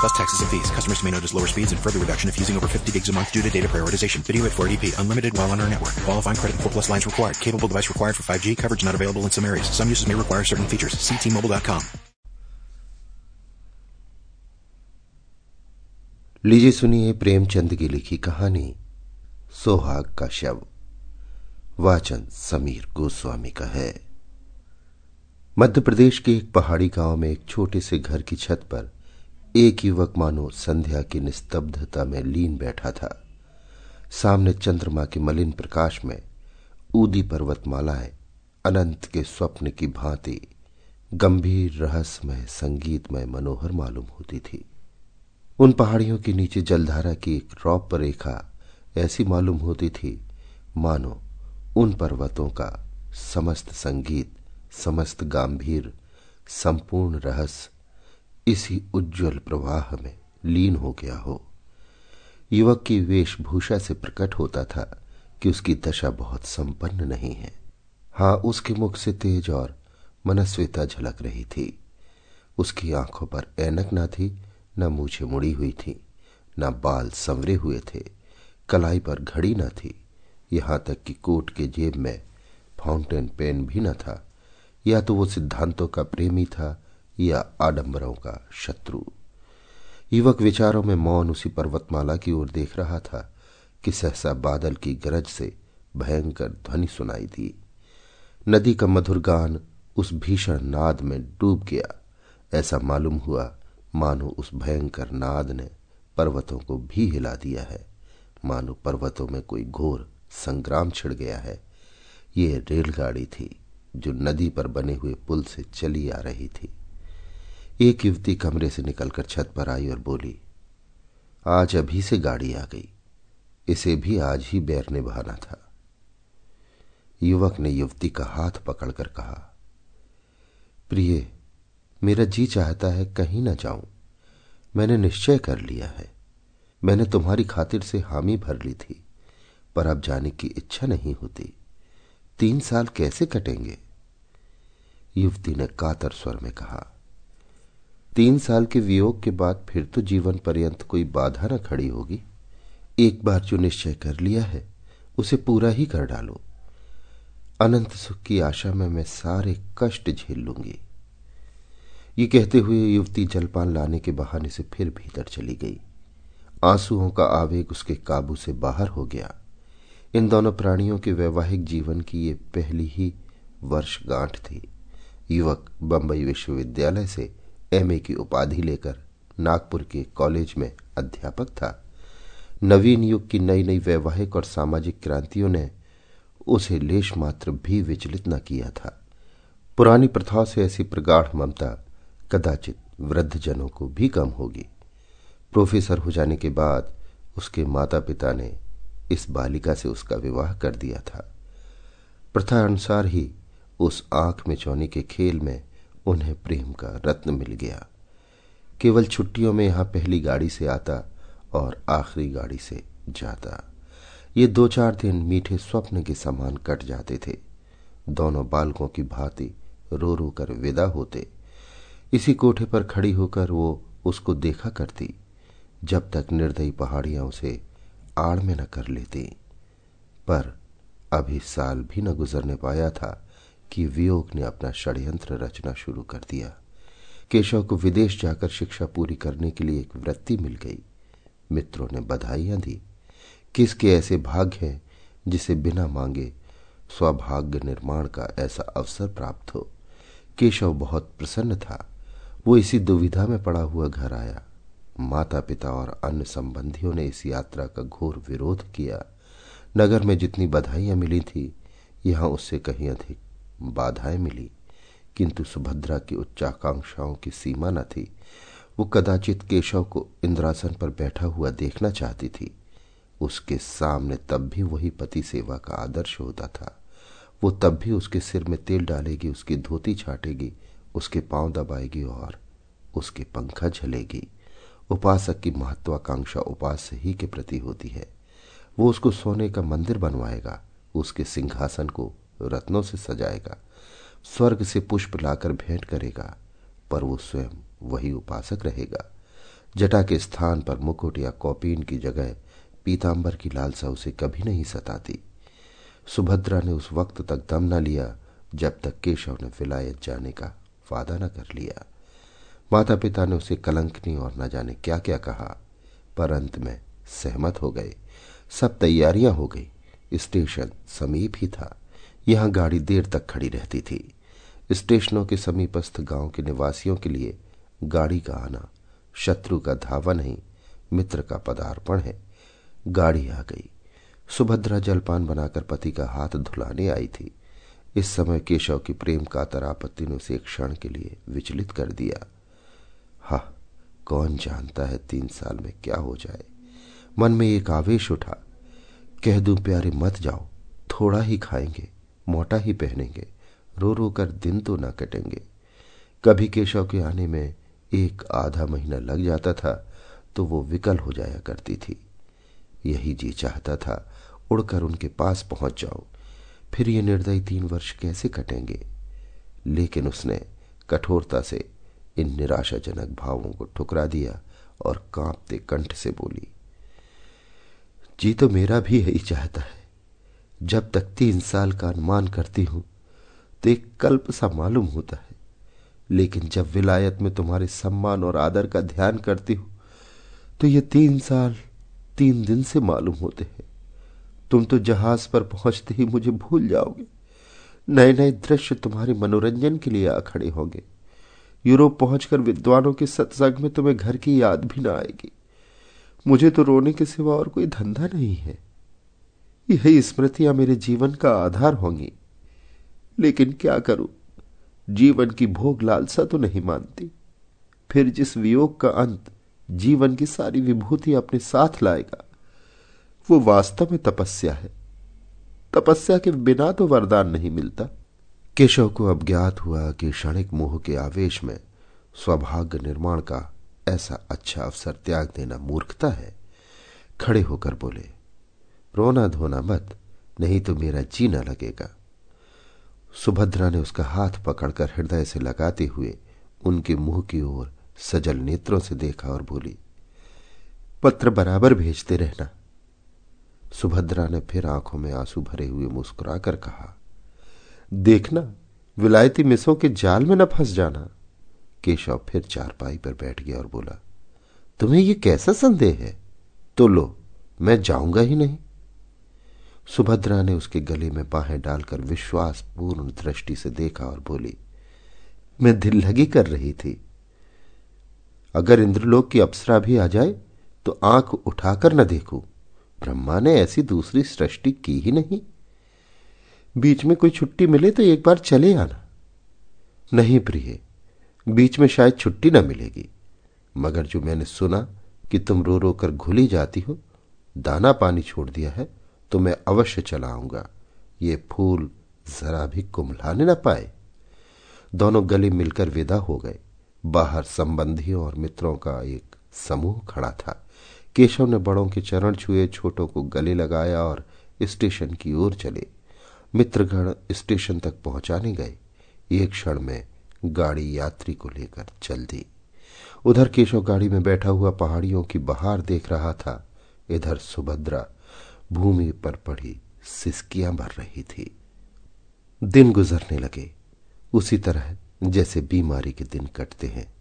Plus taxes and fees. Customers may notice lower speeds and further reduction if using over 50 gigs a month due to data prioritization. Video at 480p. Unlimited while on our network. Qualifying credit and 4 plus lines required. Capable device required for 5G. Coverage not available in some areas. Some uses may require certain features. See T-Mobile.com. लीजिए सुनिए प्रेमचंद की लिखी कहानी सोहाग का शव वाचन समीर गोस्वामी का है मध्य प्रदेश के एक पहाड़ी गांव में एक छोटे से घर की छत पर एक युवक मानो संध्या की निस्तब्धता में लीन बैठा था। सामने चंद्रमा के मलिन प्रकाश में ऊदी पर्वतमालाएँ, अनंत के स्वप्न की भांति, गंभीर रहस्यमय, संगीतमय मनोहर मालूम होती थी। उन पहाड़ियों के नीचे जलधारा की एक रौप रेखा ऐसी मालूम होती थी, मानो उन पर्वतों का समस्त संगीत, समस्त गंभीर, संपूर्ण रहस्य इसी उज्जवल प्रवाह में लीन हो गया हो। युवक की वेशभूषा से प्रकट होता था कि उसकी दशा बहुत संपन्न नहीं है। हाँ, उसके मुख से तेज और मनस्विता झलक रही थी। उसकी आँखों पर ऐनक ना थी, न मूछे मुड़ी हुई थी, न बाल संवरे हुए थे। कलाई पर घड़ी न थी। यहाँ तक कि कोट के जेब में फाउंटेन पेन भी न था। या तो वो सिद्धांतों का प्रेमी था या आडंबरों का शत्रु। युवक विचारों में मौन उसी पर्वतमाला की ओर देख रहा था कि सहसा बादल की गरज से भयंकर ध्वनि सुनाई दी। नदी का मधुर गान उस भीषण नाद में डूब गया। ऐसा मालूम हुआ, मानो उस भयंकर नाद ने पर्वतों को भी हिला दिया है। मानो पर्वतों में कोई घोर संग्राम छिड़ गया है। ये रेलगाड़ी थी, जो नदी पर बने हुए पुल से चली आ रही थी। एक युवती कमरे से निकलकर छत पर आई और बोली, आज अभी से गाड़ी आ गई। इसे भी आज ही बैर ने बहाना था। युवक ने युवती का हाथ पकड़कर कहा, प्रिय, मेरा जी चाहता है कहीं ना जाऊँ। मैंने निश्चय कर लिया है। मैंने तुम्हारी खातिर से हामी भर ली थी, पर अब जाने की इच्छा नहीं होती। तीन साल कैसे कटेंगे? युवती ने कातर स्वर में कहा तीन साल के वियोग के बाद फिर तो जीवन पर्यंत कोई बाधा न खड़ी होगी। एक बार जो निश्चय कर लिया है, उसे पूरा ही कर डालो। अनंत सुख की आशा में मैं सारे कष्ट झेल लूँगी। ये कहते हुए युवती जलपान लाने के बहाने से फिर भीतर चली गई। आंसुओं का आवेग उसके काबू से बाहर हो गया। इन दोनों प्राणियों के वैवाहिक जीवन की ये पहली ही वर्षगांठ थी। युवक बंबई विश्वविद्यालय से एमए की उपाधि लेकर नागपुर के कॉलेज में अध्यापक था। नवीन युग की नई नई वैवाहिक और सामाजिक क्रांतियों ने उसे लेश मात्र भी विचलित न किया था। पुरानी प्रथाओं से ऐसी प्रगाढ़ ममता कदाचित वृद्धजनों को भी कम होगी। प्रोफेसर हो जाने के बाद उसके माता पिता ने इस बालिका से उसका विवाह कर दिया था। प्रथा अनुसार ही उस आँख में चौनी के खेल में उन्हें प्रेम का रत्न मिल गया। केवल छुट्टियों में यहाँ पहली गाड़ी से आता और आखिरी गाड़ी से जाता। ये दो चार दिन मीठे स्वप्न के समान कट जाते थे। दोनों बालकों की भांति रो रो कर विदा होते। इसी कोठे पर खड़ी होकर वो उसको देखा करती, जब तक निर्दयी पहाड़ियाँ उसे आड़ में न कर लेती। पर अभी साल भी न गुजरने पाया था कि वियोग ने अपना षड्यंत्र रचना शुरू कर दिया। केशव को विदेश जाकर शिक्षा पूरी करने के लिए एक वृत्ति मिल गई। मित्रों ने बधाइयाँ दी। किसके ऐसे भाग्य हैं जिसे बिना मांगे स्वभाग्य निर्माण का ऐसा अवसर प्राप्त हो? केशव बहुत प्रसन्न था। वो इसी दुविधा में पड़ा हुआ घर आया। माता पिता और अन्य संबंधियों ने इस यात्रा का घोर विरोध किया। नगर में जितनी बधाइयाँ मिली थी, यहाँ उससे कहीं अधिक बाधाएँ मिली। किंतु सुभद्रा की उच्चाकांक्षाओं की सीमा न थी। वो कदाचित केशव को इंद्रासन पर बैठा हुआ देखना चाहती थी। उसके सामने तब भी वही पति सेवा का आदर्श होता था। वो तब भी उसके सिर में तेल डालेगी, उसकी धोती छाटेगी, उसके पाँव दबाएगी और उसके पंखा झलेगी। उपासक की महत्वाकांक्षा उपास ही के प्रति होती है। वो उसको सोने का मंदिर बनवाएगा, उसके सिंहासन को रत्नों से सजाएगा, स्वर्ग से पुष्प लाकर भेंट करेगा, पर वो स्वयं वही उपासक रहेगा। जटा के स्थान पर मुकुट या कौपीन की जगह पीतांबर की लालसा उसे कभी नहीं सताती। सुभद्रा ने उस वक्त तक दम न लिया, जब तक केशव ने विलायत जाने का वादा न कर लिया। माता पिता ने उसे कलंकनी और न जाने क्या क्या कहा, पर अंत में सहमत हो गए। सब तैयारियाँ हो गई, स्टेशन समीप ही था। यहाँ गाड़ी देर तक खड़ी रहती थी। स्टेशनों के समीपस्थ गाँव के निवासियों के लिए गाड़ी का आना, शत्रु का धावा नहीं, मित्र का पदार्पण है। गाड़ी आ गई। सुभद्रा जलपान बनाकर पति का हाथ धुलाने आई थी। इस समय केशव की प्रेम का तरापत्ति ने उसे एक क्षण के लिए विचलित कर दिया। हा, कौन जानता है तीन साल में क्या हो जाए? मन में एक आवेश उठा। कह दू, प्यारे, मत जाओ, थोड़ा ही खाएँगे। मोटा ही पहनेंगे रो रो कर दिन तो ना कटेंगे। कभी केशव के आने में एक आधा महीना लग जाता था तो वो विकल हो जाया करती थी। यही जी चाहता था, उड़कर उनके पास पहुँच जाऊँ। फिर ये निर्दयी तीन वर्ष कैसे कटेंगे? लेकिन उसने कठोरता से इन निराशाजनक भावों को ठुकरा दिया और कांपते कंठ से बोली, जी तो मेरा भी यही चाहता है। जब तक तीन साल का अनुमान करती हूँ तो एक कल्प सा मालूम होता है। लेकिन जब विलायत में तुम्हारे सम्मान और आदर का ध्यान करती हूँ तो ये तीन साल, तीन दिन से मालूम होते हैं। तुम तो जहाज़ पर पहुँचते ही मुझे भूल जाओगे। नए नए दृश्य तुम्हारे मनोरंजन के लिए आ खड़े होंगे। यूरोप पहुंचकर विद्वानों के सत्संग में तुम्हें घर की याद भी ना आएगी। मुझे तो रोने के सिवा और कोई धंधा नहीं है। यही स्मृतियाँ मेरे जीवन का आधार होंगी। लेकिन क्या करूँ? जीवन की भोग लालसा तो नहीं मानती। फिर जिस वियोग का अंत जीवन की सारी विभूति अपने साथ लाएगा, वो वास्तव में तपस्या है। तपस्या के बिना तो वरदान नहीं मिलता। केशव को अब ज्ञात हुआ कि क्षणिक मोह के आवेश में स्वभाग्य निर्माण का ऐसा अच्छा अवसर त्याग देना मूर्खता है, खड़े होकर बोले रोना धोना मत, नहीं तो मेरा जीना लगेगा। सुभद्रा ने उसका हाथ पकड़कर हृदय से लगाते हुए उनके मुँह की ओर सजल नेत्रों से देखा और बोली, पत्र बराबर भेजते रहना। सुभद्रा ने फिर आँखों में आँसू भरे हुए मुस्कुराकर कहा, देखना, विलायती मिसों के जाल में न फंस जाना। केशव फिर चारपाई पर बैठ गया और बोला, तुम्हें यह कैसा संदेह है? तो लो, मैं जाऊँगा ही नहीं। सुभद्रा ने उसके गले में बाहें डालकर विश्वासपूर्ण दृष्टि से देखा और बोली, मैं दिल लगी कर रही थी। अगर इंद्रलोक की अप्सरा भी आ जाए तो आँख उठाकर न देखू। ब्रह्मा ने ऐसी दूसरी सृष्टि की ही नहीं। बीच में कोई छुट्टी मिले तो एक बार चले आना। नहीं प्रिय, बीच में शायद छुट्टी न मिलेगी। मगर जो मैंने सुना कि तुम रो रो कर घुली जाती हो, दाना पानी छोड़ दिया है तो मैं अवश्य चला आऊँगा ये फूल जरा भी कुमलाने न पाए। दोनों गले मिलकर विदा हो गए। बाहर संबंधियों और मित्रों का एक समूह खड़ा था। केशव ने बड़ों के चरण छुए, छोटों को गले लगाया और स्टेशन की ओर चले। मित्रगण स्टेशन तक पहुँचाने गए। एक क्षण में गाड़ी यात्री को लेकर चल दी। उधर केशव गाड़ी में बैठा हुआ पहाड़ियों की बहार देख रहा था। इधर सुभद्रा भूमि पर पड़ी सिसकियाँ भर रही थी। दिन गुजरने लगे। उसी तरह जैसे बीमारी के दिन कटते हैं,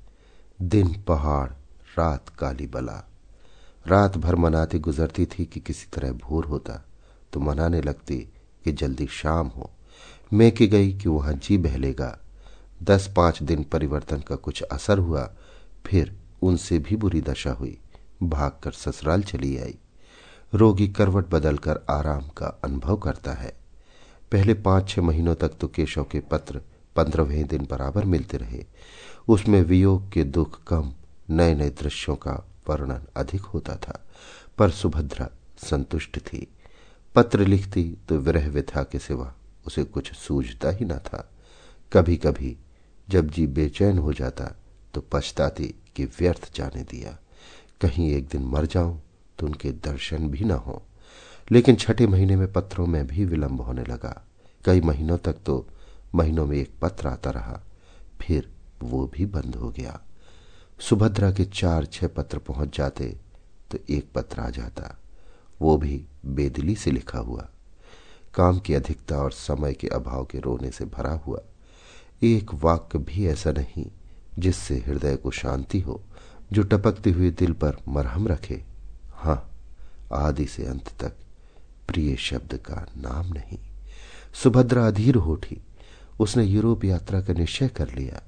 दिन पहाड़, रात काली बला। रात भर मनाती गुजरती थी कि किसी तरह भोर होता तो मनाने लगती कि जल्दी शाम हो। मैं की गई कि वहाँ जी बहलेगा। दस पाँच दिन परिवर्तन का कुछ असर हुआ, फिर उनसे भी बुरी दशा हुई। भागकर ससुराल चली आई। रोगी करवट बदलकर आराम का अनुभव करता है। पहले पाँच छह महीनों तक तो केशव के पत्र पंद्रहवें दिन बराबर मिलते रहे। उसमें वियोग के दुख कम नए नए दृश्यों का वर्णन अधिक होता था, पर सुभद्रा संतुष्ट थी। पत्र लिखती तो विरह व्यथा के सिवा उसे कुछ सूझता ही न था। कभी कभी जब जी बेचैन हो जाता तो पछताती कि व्यर्थ जाने दिया। कहीं एक दिन मर जाऊँ तो उनके दर्शन भी ना हो। लेकिन छठे महीने में पत्रों में भी विलंब होने लगा। कई महीनों तक तो महीनों में एक पत्र आता रहा। फिर वो भी बंद हो गया। सुभद्रा के चार छह पत्र पहुँच जाते तो एक पत्र आ जाता। वो भी बेदली से लिखा हुआ। काम की अधिकता और समय के अभाव के रोने से भरा हुआ। एक वाक्य भी ऐसा नहीं जिससे हृदय को शांति हो, जो टपकते हुए दिल पर मरहम रखे। हाँ, आदि से अंत तक प्रिय शब्द का नाम नहीं। सुभद्रा अधीर हो उठी। उसने यूरोप यात्रा का निश्चय कर लिया।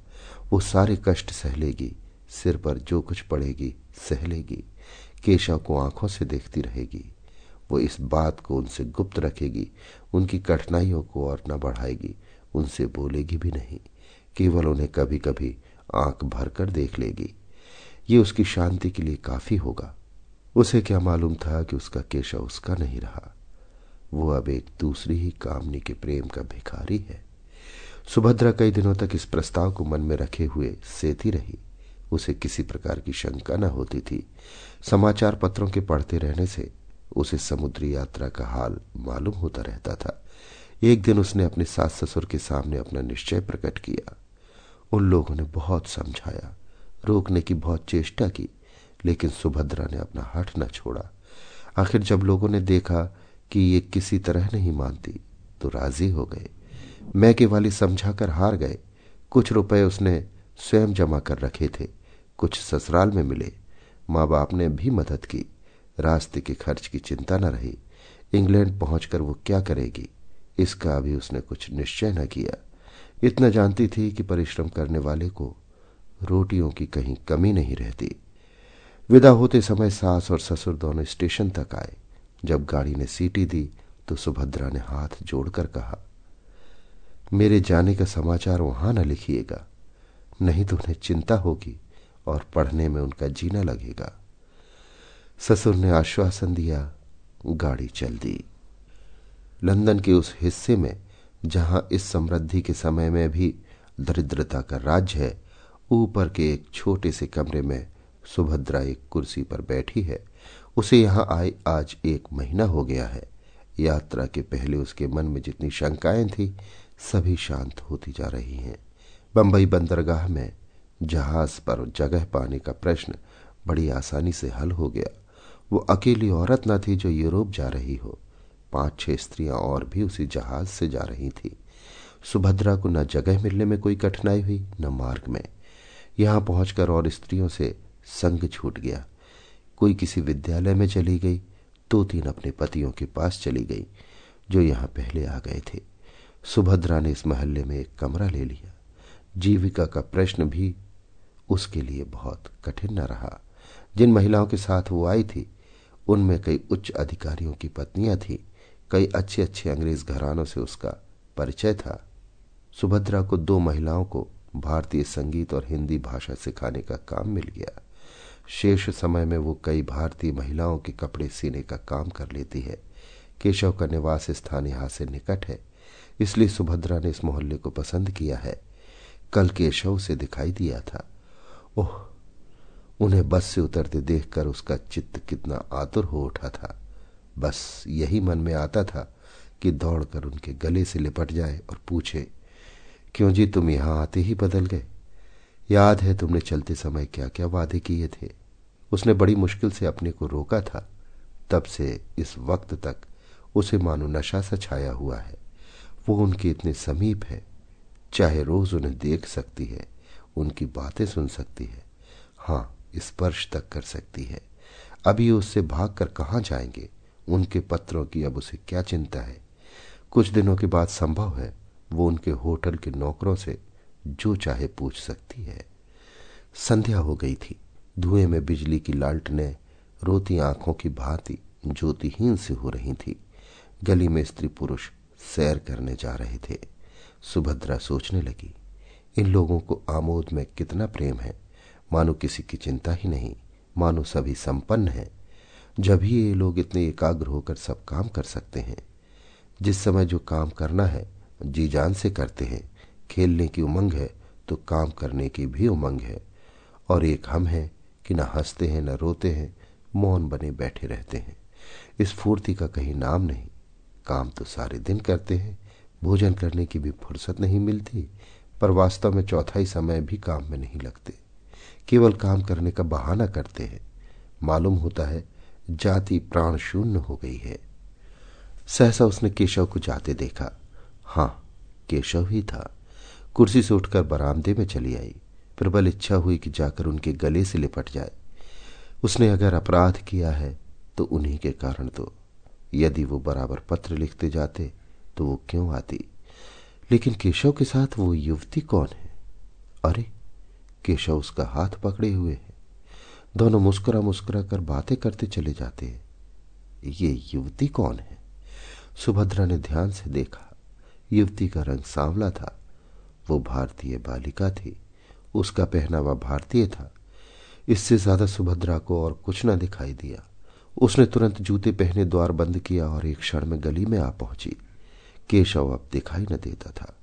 वो सारे कष्ट सह लेगी सिर पर जो कुछ पड़ेगी सह लेगी केशव को आँखों से देखती रहेगी। वो इस बात को उनसे गुप्त रखेगी, उनकी कठिनाइयों को और न बढ़ाएगी, उनसे बोलेगी भी नहीं। केवल उन्हें कभी कभी आँख भरकर देख लेगी। ये उसकी शांति के लिए काफ़ी होगा। उसे क्या मालूम था कि उसका केशव उसका नहीं रहा? वो अब एक दूसरी ही कामनी के प्रेम का भिखारी है। सुभद्रा कई दिनों तक इस प्रस्ताव को मन में रखे हुए सेती रही। उसे किसी प्रकार की शंका न होती थी। समाचार पत्रों के पढ़ते रहने से उसे समुद्री यात्रा का हाल मालूम होता रहता था। एक दिन उसने अपने सास ससुर के सामने अपना निश्चय प्रकट किया। उन लोगों ने बहुत समझाया, रोकने की बहुत चेष्टा की। लेकिन सुभद्रा ने अपना हठ न छोड़ा। आखिर जब लोगों ने देखा कि ये किसी तरह नहीं मानती तो राज़ी हो गए। मैके वाली समझाकर हार गए। कुछ रुपए उसने स्वयं जमा कर रखे थे। कुछ ससुराल में मिले। माँ बाप ने भी मदद की। रास्ते के खर्च की चिंता न रही। इंग्लैंड पहुंचकर वो क्या करेगी? इसका अभी उसने कुछ निश्चय न किया। इतना जानती थी कि परिश्रम करने वाले को रोटियों की कहीं कमी नहीं रहती। विदा होते समय सास और ससुर दोनों स्टेशन तक आए। जब गाड़ी ने सीटी दी तो सुभद्रा ने हाथ जोड़कर कहा, मेरे जाने का समाचार वहाँ न लिखिएगा। नहीं तो उन्हें चिंता होगी और पढ़ने में उनका जीना लगेगा ससुर ने आश्वासन दिया, गाड़ी चल दी। लंदन के उस हिस्से में, जहाँ इस समृद्धि के समय में भी दरिद्रता का राज्य है, ऊपर के एक छोटे से कमरे में सुभद्रा एक कुर्सी पर बैठी है। उसे यहाँ आए आज एक महीना हो गया है। यात्रा के पहले उसके मन में जितनी शंकाएँ थी, सभी शांत होती जा रही हैं। बंबई बंदरगाह में जहाज़ पर जगह पाने का प्रश्न बड़ी आसानी से हल हो गया। वो अकेली औरत न थी जो यूरोप जा रही हो। पाँच छह स्त्रियाँ और भी उसी जहाज़ से जा रही थी। सुभद्रा को न जगह मिलने में कोई कठिनाई हुई, न मार्ग में। यहाँ पहुंचकर और स्त्रियों से संग छूट गया। कोई किसी विद्यालय में चली गई, दो तीन अपने पतियों के पास चली गई, जो यहाँ पहले आ गए थे। सुभद्रा ने इस महल्ले में एक कमरा ले लिया। जीविका का प्रश्न भी उसके लिए बहुत कठिन न रहा। जिन महिलाओं के साथ वो आई थी, उनमें कई उच्च अधिकारियों की पत्नियाँ थी, कई अच्छे अच्छे अंग्रेज़ घरानों से उसका परिचय था। सुभद्रा को दो महिलाओं को भारतीय संगीत और हिंदी भाषा सिखाने का काम मिल गया। शेष समय में वो कई भारतीय महिलाओं के कपड़े सीने का काम कर लेती है। केशव का निवास स्थान यहाँ से निकट है, इसलिए सुभद्रा ने इस मोहल्ले को पसंद किया है। कल केशव से दिखाई दिया था। ओह, उन्हें बस से उतरते देखकर उसका चित्त कितना आतुर हो उठा था। बस यही मन में आता था कि दौड़कर उनके गले से लिपट जाए और पूछे, क्यों जी तुम यहाँ आते ही बदल गए? याद है तुमने चलते समय क्या क्या वादे किए थे? उसने बड़ी मुश्किल से अपने को रोका था। तब से इस वक्त तक उसे मानो नशा सा छाया हुआ है। वो उनके इतने समीप है। चाहे रोज उन्हें देख सकती है, उनकी बातें सुन सकती है। हाँ स्पर्श तक कर सकती है। अभी उससे भाग कर कहाँ जाएँगे? उनके पत्रों की अब उसे क्या चिंता है? कुछ दिनों के बाद संभव है वो उनके होटल के नौकरों से जो चाहे पूछ सकती है। संध्या हो गई थी। धुएँ में बिजली की लालटने, रोती आँखों की भांति ज्योतिहीन से हो रही थी। गली में स्त्री पुरुष सैर करने जा रहे थे। सुभद्रा सोचने लगी, इन लोगों को आमोद में कितना प्रेम है। मानो किसी की चिंता ही नहीं, मानो सभी संपन्न हैं। जब ही ये लोग इतने एकाग्र होकर सब काम कर सकते हैं, जिस समय जो काम करना है, जी जान से करते हैं। खेलने की उमंग है तो काम करने की भी उमंग है। और एक हम है कि न हँसते हैं, न रोते हैं, मौन बने बैठे रहते हैं। इस फूर्ति का कहीं नाम नहीं। काम तो सारे दिन करते हैं, भोजन करने की भी फुर्सत नहीं मिलती, पर वास्तव में चौथाई समय भी काम में नहीं लगते। केवल काम करने का बहाना करते हैं। मालूम होता है, जाति प्राण शून्य हो गई है। सहसा उसने केशव को जाते देखा। हाँ, केशव ही था। कुर्सी से उठकर बरामदे में चली आई। प्रबल इच्छा हुई कि जाकर उनके गले से लिपट जाए। उसने अगर अपराध किया है तो उन्हीं के कारण तो। यदि वो बराबर पत्र लिखते जाते तो वो क्यों आती? लेकिन केशव के साथ वो युवती कौन है? अरे, केशव उसका हाथ पकड़े हुए है। दोनों मुस्कुरा मुस्कुरा कर बातें करते चले जाते हैं। ये युवती कौन है? सुभद्रा ने ध्यान से देखा। युवती का रंग सांवला था। वो भारतीय बालिका थी। उसका पहनावा भारतीय था। इससे ज़्यादा सुभद्रा को और कुछ न दिखाई दिया। उसने तुरंत जूते पहने द्वार बंद किया और एक क्षण में गली में आ पहुँची। केशव अब दिखाई न देता था,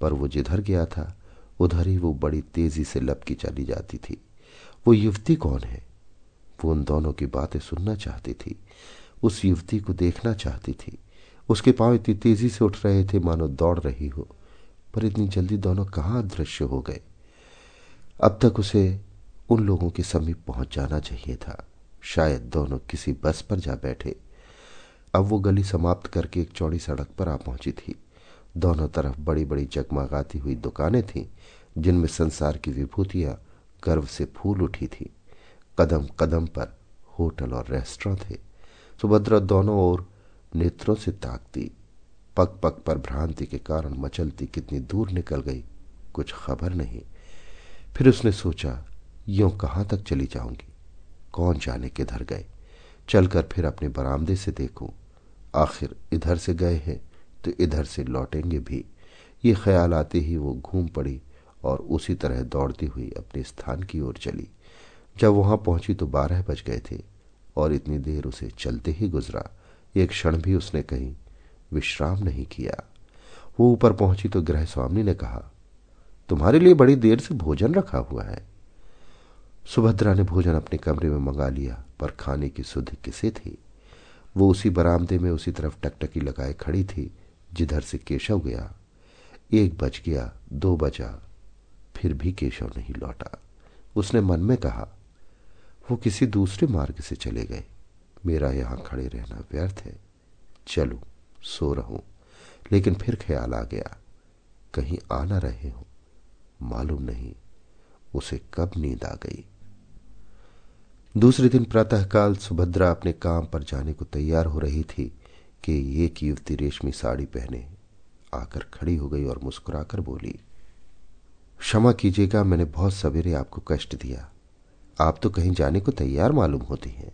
पर वो जिधर गया था, उधर ही वो बड़ी तेज़ी से लपकी चली जाती थी। वो युवती कौन है? वो उन दोनों की बातें सुनना चाहती थी, उस युवती को देखना चाहती थी। उसके पाँव इतनी तेज़ी से उठ रहे थे, मानो दौड़ रही हो, पर इतनी जल्दी दोनों कहाँ अदृश्य हो गए? अब तक उसे उन लोगों के समीप पहुँच जाना चाहिए था। शायद दोनों किसी बस पर जा बैठे। अब वो गली समाप्त करके एक चौड़ी सड़क पर आ पहुँची थी। दोनों तरफ़ बड़ी बड़ी जगमगाती हुई दुकानें थीं, जिनमें संसार की विभूतियाँ गर्व से फूल उठी थी। कदम कदम पर होटल और रेस्टोरेंट थे। सुभद्रा दोनों ओर नेत्रों से ताकती। पग पग पर भ्रांति के कारण मचलती कितनी दूर निकल गई, कुछ खबर नहीं। फिर उसने सोचा, यो कहाँ तक चली जाऊँगी? कौन जाने किधर गए? चलकर फिर अपने बरामदे से देखूँ। आखिर इधर से गए हैं तो इधर से लौटेंगे भी। ये ख्याल आते ही वो घूम पड़ी और उसी तरह दौड़ती हुई अपने स्थान की ओर चली। जब वहाँ पहुँची तो बारह बज गए थे और इतनी देर उसे चलते ही गुजरा। एक क्षण भी उसने कहीं विश्राम नहीं किया। वो ऊपर पहुँची तो गृह स्वामी ने कहा तुम्हारे लिए बड़ी देर से भोजन रखा हुआ है। सुभद्रा ने भोजन अपने कमरे में मंगा लिया, पर खाने की सुध किसे थी? वो उसी बरामदे में उसी तरफ़ टकटकी लगाए खड़ी थी, जिधर से केशव गया। एक बज गया, दो बजा, फिर भी केशव नहीं लौटा। उसने मन में कहा, वो किसी दूसरे मार्ग से चले गए। मेरा यहाँ खड़े रहना व्यर्थ है। चलू, सो रहूँ। लेकिन फिर ख्याल आ गया, कहीं आ ना रहे हो। मालूम नहीं, उसे कब नींद आ गई। दूसरे दिन प्रातःकाल सुभद्रा अपने काम पर जाने को तैयार हो रही थी कि एक युवती रेशमी साड़ी पहने आकर खड़ी हो गई और मुस्कुराकर बोली, क्षमा कीजिएगा, मैंने बहुत सवेरे आपको कष्ट दिया। आप तो कहीं जाने को तैयार मालूम होती हैं।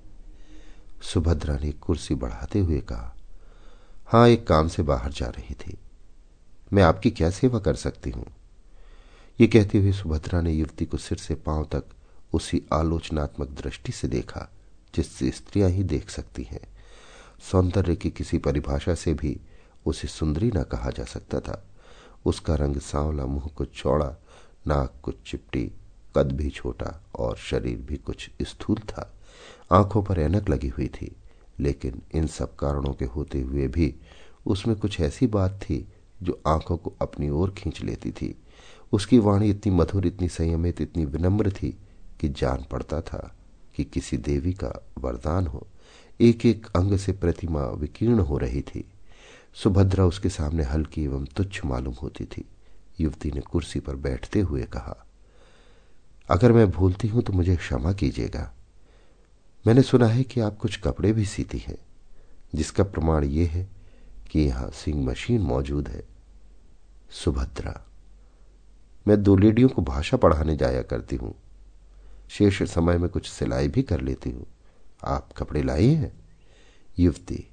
सुभद्रा ने कुर्सी बढ़ाते हुए कहा, हाँ, एक काम से बाहर जा रही थी। मैं आपकी क्या सेवा कर सकती हूँ? ये कहते हुए सुभद्रा ने युवती को सिर से पाँव तक उसी आलोचनात्मक दृष्टि से देखा, जिससे स्त्रियाँ ही देख सकती हैं। सौंदर्य की किसी परिभाषा से भी उसे सुंदरी न कहा जा सकता था। उसका रंग सांवला, मुँह कुछ चौड़ा, नाक कुछ चिपटी, कद भी छोटा और शरीर भी कुछ स्थूल था। आँखों पर ऐनक लगी हुई थी, लेकिन इन सब कारणों के होते हुए भी उसमें कुछ ऐसी बात थी जो आँखों को अपनी ओर खींच लेती थी। उसकी वाणी इतनी मधुर, इतनी संयमित, इतनी विनम्र थी कि जान पड़ता था कि किसी देवी का वरदान हो। एक एक अंग से प्रतिमा विकीर्ण हो रही थी। सुभद्रा उसके सामने हल्की एवं तुच्छ मालूम होती थी। युवती ने कुर्सी पर बैठते हुए कहा, अगर मैं भूलती हूँ तो मुझे क्षमा कीजिएगा। मैंने सुना है कि आप कुछ कपड़े भी सीती हैं, जिसका प्रमाण यह है कि यहाँ सिंग मशीन मौजूद है। सुभद्रा मैं दो लेडियों को भाषा पढ़ाने जाया करती हूँ। शेष समय में कुछ सिलाई भी कर लेती हूँ। आप कपड़े लाए हैं? युवती,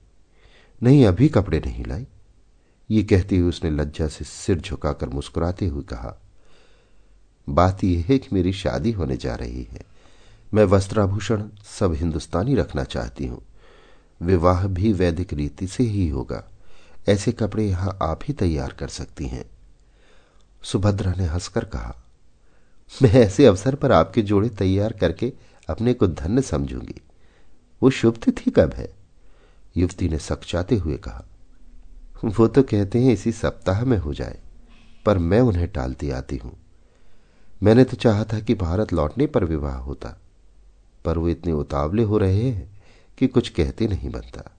नहीं, अभी कपड़े नहीं लाई। ये कहती हुई उसने लज्जा से सिर झुकाकर मुस्कुराते हुए कहा, बात यह है कि मेरी शादी होने जा रही है। मैं वस्त्राभूषण सब हिंदुस्तानी रखना चाहती हूँ। विवाह भी वैदिक रीति से ही होगा। ऐसे कपड़े यहाँ आप ही तैयार कर सकती हैं। सुभद्रा ने हंसकर कहा, मैं ऐसे अवसर पर आपके जोड़े तैयार करके अपने को धन्य समझूँगी। वो शुभ तिथि कब है? युवती ने सकचाते हुए कहा, वो तो कहते हैं इसी सप्ताह में हो जाए, पर मैं उन्हें टालती आती हूँ। मैंने तो चाहा था कि भारत लौटने पर विवाह होता, पर वो इतने उतावले हो रहे हैं कि कुछ कहते नहीं बनता।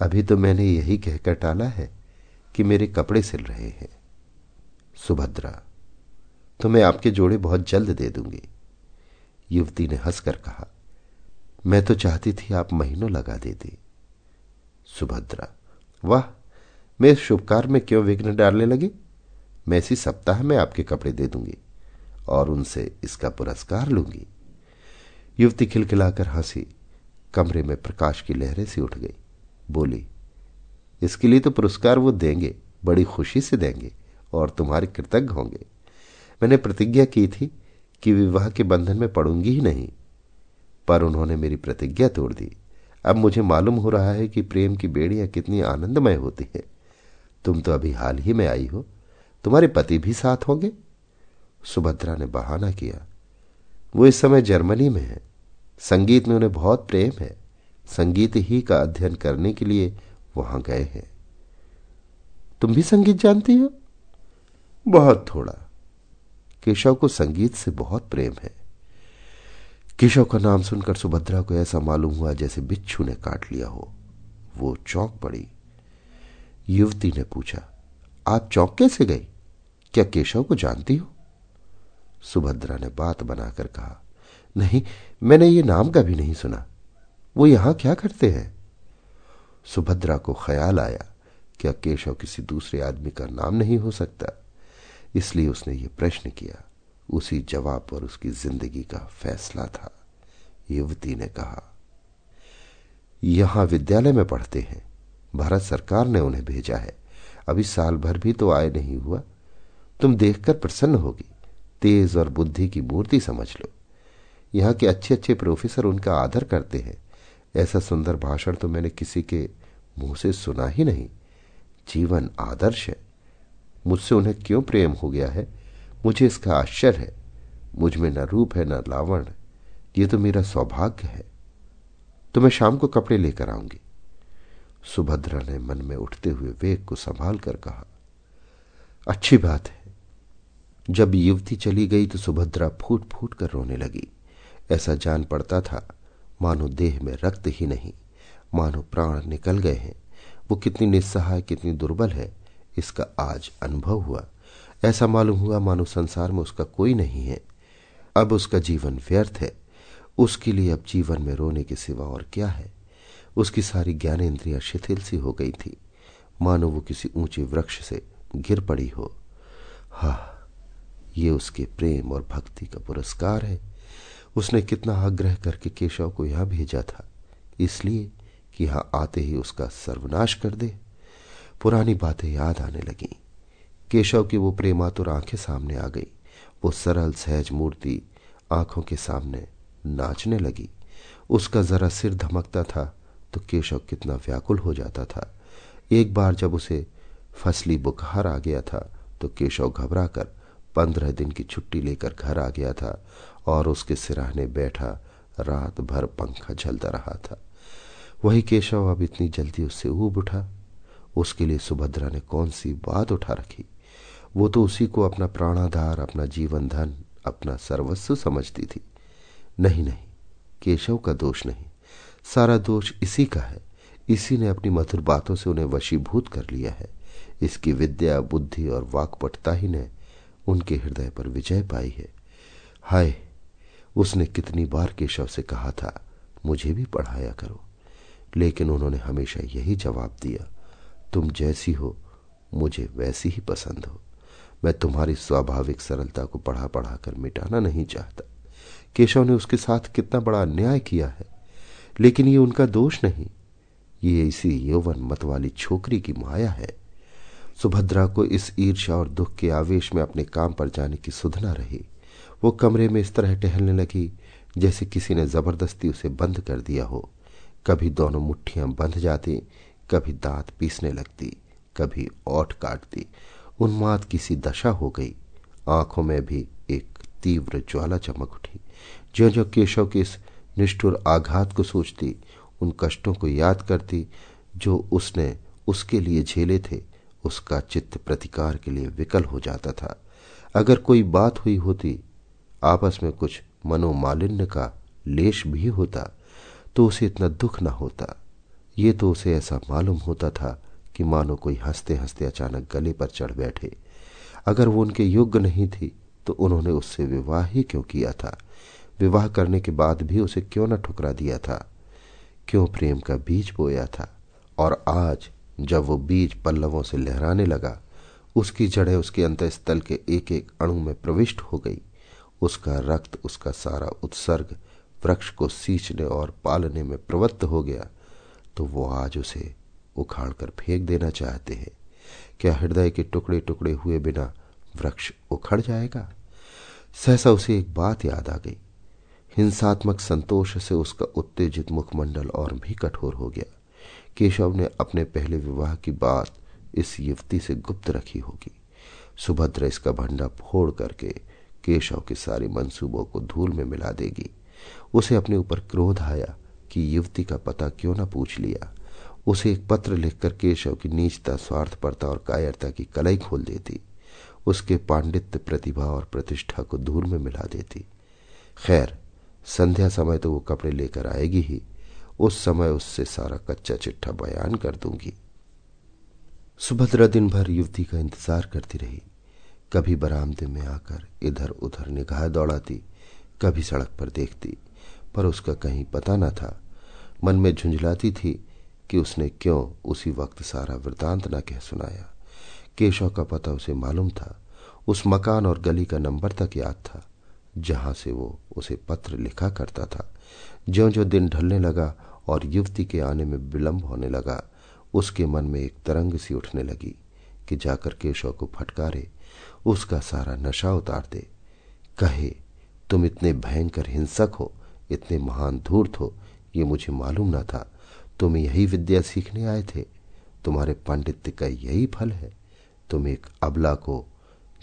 अभी तो मैंने यही कहकर टाला है कि मेरे कपड़े सिल रहे हैं। सुभद्रा तो मैं आपके जोड़े बहुत जल्द दे दूँगी। युवती ने हंसकर कहा, मैं तो चाहती थी आप महीनों लगा देती। सुभद्रा, वाह, मैं इस शुभकार में क्यों विघ्न डालने लगी? मैं इसी सप्ताह में आपके कपड़े दे दूँगी और उनसे इसका पुरस्कार लूँगी। युवती खिलखिलाकर हँसी, कमरे में प्रकाश की लहरें सी उठ गई। बोली, इसके लिए तो पुरस्कार वो देंगे, बड़ी खुशी से देंगे। और तुम्हारे कृतज्ञ होंगे। मैंने प्रतिज्ञा की थी कि विवाह के बंधन में पड़ूँगी ही नहीं, पर उन्होंने मेरी प्रतिज्ञा तोड़ दी। अब मुझे मालूम हो रहा है कि प्रेम की बेड़ियाँ कितनी आनंदमय होती है। तुम तो अभी हाल ही में आई हो। तुम्हारे पति भी साथ होंगे? सुभद्रा ने बहाना किया। वो इस समय जर्मनी में है। संगीत में उन्हें बहुत प्रेम है। संगीत ही का अध्ययन करने के लिए वहाँ गए हैं। तुम भी संगीत जानती हो? बहुत थोड़ा। केशव को संगीत से बहुत प्रेम है। केशव का नाम सुनकर सुभद्रा को ऐसा मालूम हुआ जैसे बिच्छू ने काट लिया हो। वो चौंक पड़ी। युवती ने पूछा, आप चौंक कैसे गई? क्या केशव को जानती हो? सुभद्रा ने बात बनाकर कहा, नहीं, मैंने ये नाम कभी नहीं सुना। वो यहाँ क्या करते हैं? सुभद्रा को ख्याल आया, क्या केशव किसी दूसरे आदमी का नाम नहीं हो सकता? इसलिए उसने ये प्रश्न किया। उसी जवाब पर उसकी ज़िंदगी का फैसला था। युवती ने कहा, यहाँ विद्यालय में पढ़ते हैं। भारत सरकार ने उन्हें भेजा है। अभी साल भर भी तो आए नहीं हुआ। तुम देखकर प्रसन्न होगी। तेज और बुद्धि की मूर्ति समझ लो। यहाँ के अच्छे अच्छे प्रोफेसर उनका आदर करते हैं। ऐसा सुंदर भाषण तो मैंने किसी के मुँह से सुना ही नहीं। जीवन आदर्श है। मुझसे उन्हें क्यों प्रेम हो गया है? मुझे इसका आश्चर्य है। मुझमें न रूप है, न लावण ये तो मेरा सौभाग्य है। तो मैं शाम को कपड़े लेकर आऊँगी। सुभद्रा ने मन में उठते हुए वेग को संभाल कर कहा, अच्छी बात है। जब युवती चली गई तो सुभद्रा फूट फूट कर रोने लगी। ऐसा जान पड़ता था, मानो देह में रक्त ही नहीं। मानो प्राण निकल गए हैं। वो कितनी निस्सहाय, कितनी दुर्बल है। इसका आज अनुभव हुआ। ऐसा मालूम हुआ मानो संसार में उसका कोई नहीं है। अब उसका जीवन व्यर्थ है। उसके लिए अब जीवन में रोने के सिवा और क्या है? उसकी सारी ज्ञानेन्द्रिया शिथिल सी हो गई थी। मानो वो किसी ऊँचे वृक्ष से गिर पड़ी हो। हा, ये उसके प्रेम और भक्ति का पुरस्कार है। उसने कितना आग्रह करके केशव को यहाँ भेजा था। इसलिए कि यहाँ आते ही उसका सर्वनाश कर दे। पुरानी बातें याद आने लगी। केशव की वो प्रेमातुर आँखें सामने आ गई। वो सरल, सहज मूर्ति आँखों के सामने नाचने लगी। उसका जरा सिर धमकता था तो केशव कितना व्याकुल हो जाता था। एक बार जब उसे फसली बुखार आ गया था तो केशव घबरा कर पंद्रह दिन की छुट्टी लेकर घर आ गया था और उसके सिराहने बैठा रात भर पंखा झलता रहा था। वही केशव अब इतनी जल्दी उससे ऊब उठा उसके लिए सुभद्रा ने कौन सी बात उठा रखी? वो तो उसी को अपना प्राणाधार, अपना जीवन धन, अपना सर्वस्व समझती थी। नहीं नहीं, केशव का दोष नहीं। सारा दोष इसी का है। इसी ने अपनी मधुर बातों से उन्हें वशीभूत कर लिया है। इसकी विद्या, बुद्धि और वाकपटता ही ने उनके हृदय पर विजय पाई है। हाय, उसने कितनी बार केशव से कहा था, मुझे भी पढ़ाया करो। लेकिन उन्होंने हमेशा यही जवाब दिया तुम जैसी हो, मुझे वैसी ही पसंद हो। मैं तुम्हारी स्वाभाविक सरलता को पढ़ा पढ़ा कर मिटाना नहीं चाहता। केशव ने उसके साथ कितना बड़ा अन्याय किया है, लेकिन ये उनका दोष नहीं। ये इसी यौवन मत वाली छोकरी की माया है। सुभद्रा को इस ईर्ष्या और दुख के आवेश में अपने काम पर जाने की सुधना रही। वो कमरे में इस तरह टहलने लगी, जैसे किसी ने ज़बरदस्ती उसे बंद कर दिया हो। कभी दोनों मुट्ठियाँ बंध जाती कभी दांत पीसने लगती, कभी ओठ काटती। उन्माद की सी दशा हो गई। आँखों में भी एक तीव्र ज्वाला चमक उठी। ज्यो ज्यो केशव के इस निष्ठुर आघात को सोचती, उन कष्टों को याद करती, जो उसने उसके लिए झेले थे, उसका चित्त प्रतिकार के लिए विकल हो जाता था। अगर कोई बात हुई होती, आपस में कुछ मनोमालिन्य का लेश भी होता तो उसे इतना दुख न होता। ये तो उसे ऐसा मालूम होता था कि मानो कोई हँसते हँसते अचानक गले पर चढ़ बैठे। अगर वो उनके योग्य नहीं थी तो उन्होंने उससे विवाह ही क्यों किया था? विवाह करने के बाद भी उसे क्यों न ठुकरा दिया था? क्यों प्रेम का बीज बोया था? और आज, जब वो बीज पल्लवों से लहराने लगा, उसकी जड़ें उसके अंतस्थल के एक एक अणु में प्रविष्ट हो गई। उसका रक्त, उसका सारा उत्सर्ग वृक्ष को सींचने और पालने में प्रवृत्त हो गया। तो वो आज उसे उखाड़ कर फेंक देना चाहते हैं। क्या हृदय के टुकड़े टुकड़े हुए बिना वृक्ष उखड़ जाएगा? सहसा उसे एक बात याद आ गई। हिंसात्मक संतोष से उसका उत्तेजित मुखमंडल और भी कठोर हो गया। केशव ने अपने पहले विवाह की बात इस युवती से गुप्त रखी होगी। सुभद्रा इसका भंडा फोड़ करके केशव के सारे मंसूबों को धूल में मिला देगी। उसे अपने ऊपर क्रोध आया। कि युवती का पता क्यों न पूछ लिया? उसे एक पत्र लिखकर केशव की नीचता, स्वार्थपरता और कायरता की कलई खोल देती। उसके पांडित्य प्रतिभा और प्रतिष्ठा को धूल में मिला देती। खैर, संध्या समय तो वो कपड़े लेकर आएगी ही। उस समय उससे सारा कच्चा चिट्ठा बयान कर दूँगी। सुभद्रा दिन भर युवती का इंतज़ार करती रही। कभी बरामदे में आकर इधर उधर निगाह दौड़ाती, कभी सड़क पर देखती। पर उसका कहीं पता न था। मन में झुंझलाती थी कि उसने क्यों उसी वक्त सारा वृतांत न कह सुनाया। केशव का पता उसे मालूम था। उस मकान और गली का नंबर तक याद था, जहाँ से वो उसे पत्र लिखा करता था। ज्यो ज्यो दिन ढलने लगा और युवती के आने में विलंब होने लगा, उसके मन में एक तरंग सी उठने लगी कि जाकर केशव को फटकारे, उसका सारा नशा उतार दे। कहे, तुम इतने भयंकर हिंसक हो इतने महान धूर्त हो, ये मुझे मालूम न था। तुम यही विद्या सीखने आए थे। तुम्हारे पांडित्य का यही फल है। तुम एक अबला को,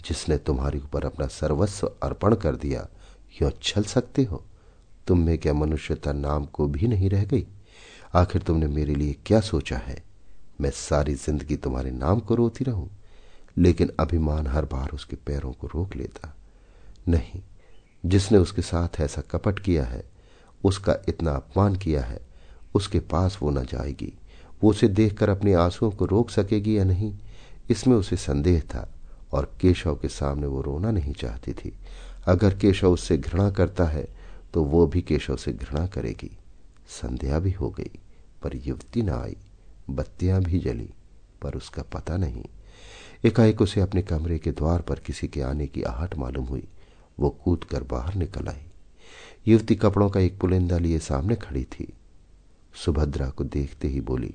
जिसने तुम्हारे ऊपर अपना सर्वस्व अर्पण कर दिया, यो छल सकते हो। तुम में क्या मनुष्यता नाम को भी नहीं रह गई? आखिर तुमने मेरे लिए क्या सोचा है? मैं सारी ज़िंदगी तुम्हारे नाम को रोती रहूँ, लेकिन अभिमान हर बार उसके पैरों को रोक लेता। नहीं, जिसने उसके साथ ऐसा कपट किया है उसका इतना अपमान किया है, उसके पास वो न जाएगी। वो उसे देखकर अपने आंसुओं को रोक सकेगी या नहीं, इसमें उसे संदेह था और केशव के सामने वो रोना नहीं चाहती थी। अगर केशव उससे घृणा करता है तो वो भी केशव से घृणा करेगी। संध्या भी हो गई, पर युवती न आई, बत्तियाँ भी जली, पर उसका पता नहीं। एकाएक उसे अपने कमरे के द्वार पर किसी के आने की आहट मालूम हुई। वो कूद कर बाहर निकल आई। युवती कपड़ों का एक पुलिंदा लिए सामने खड़ी थी। सुभद्रा को देखते ही बोली,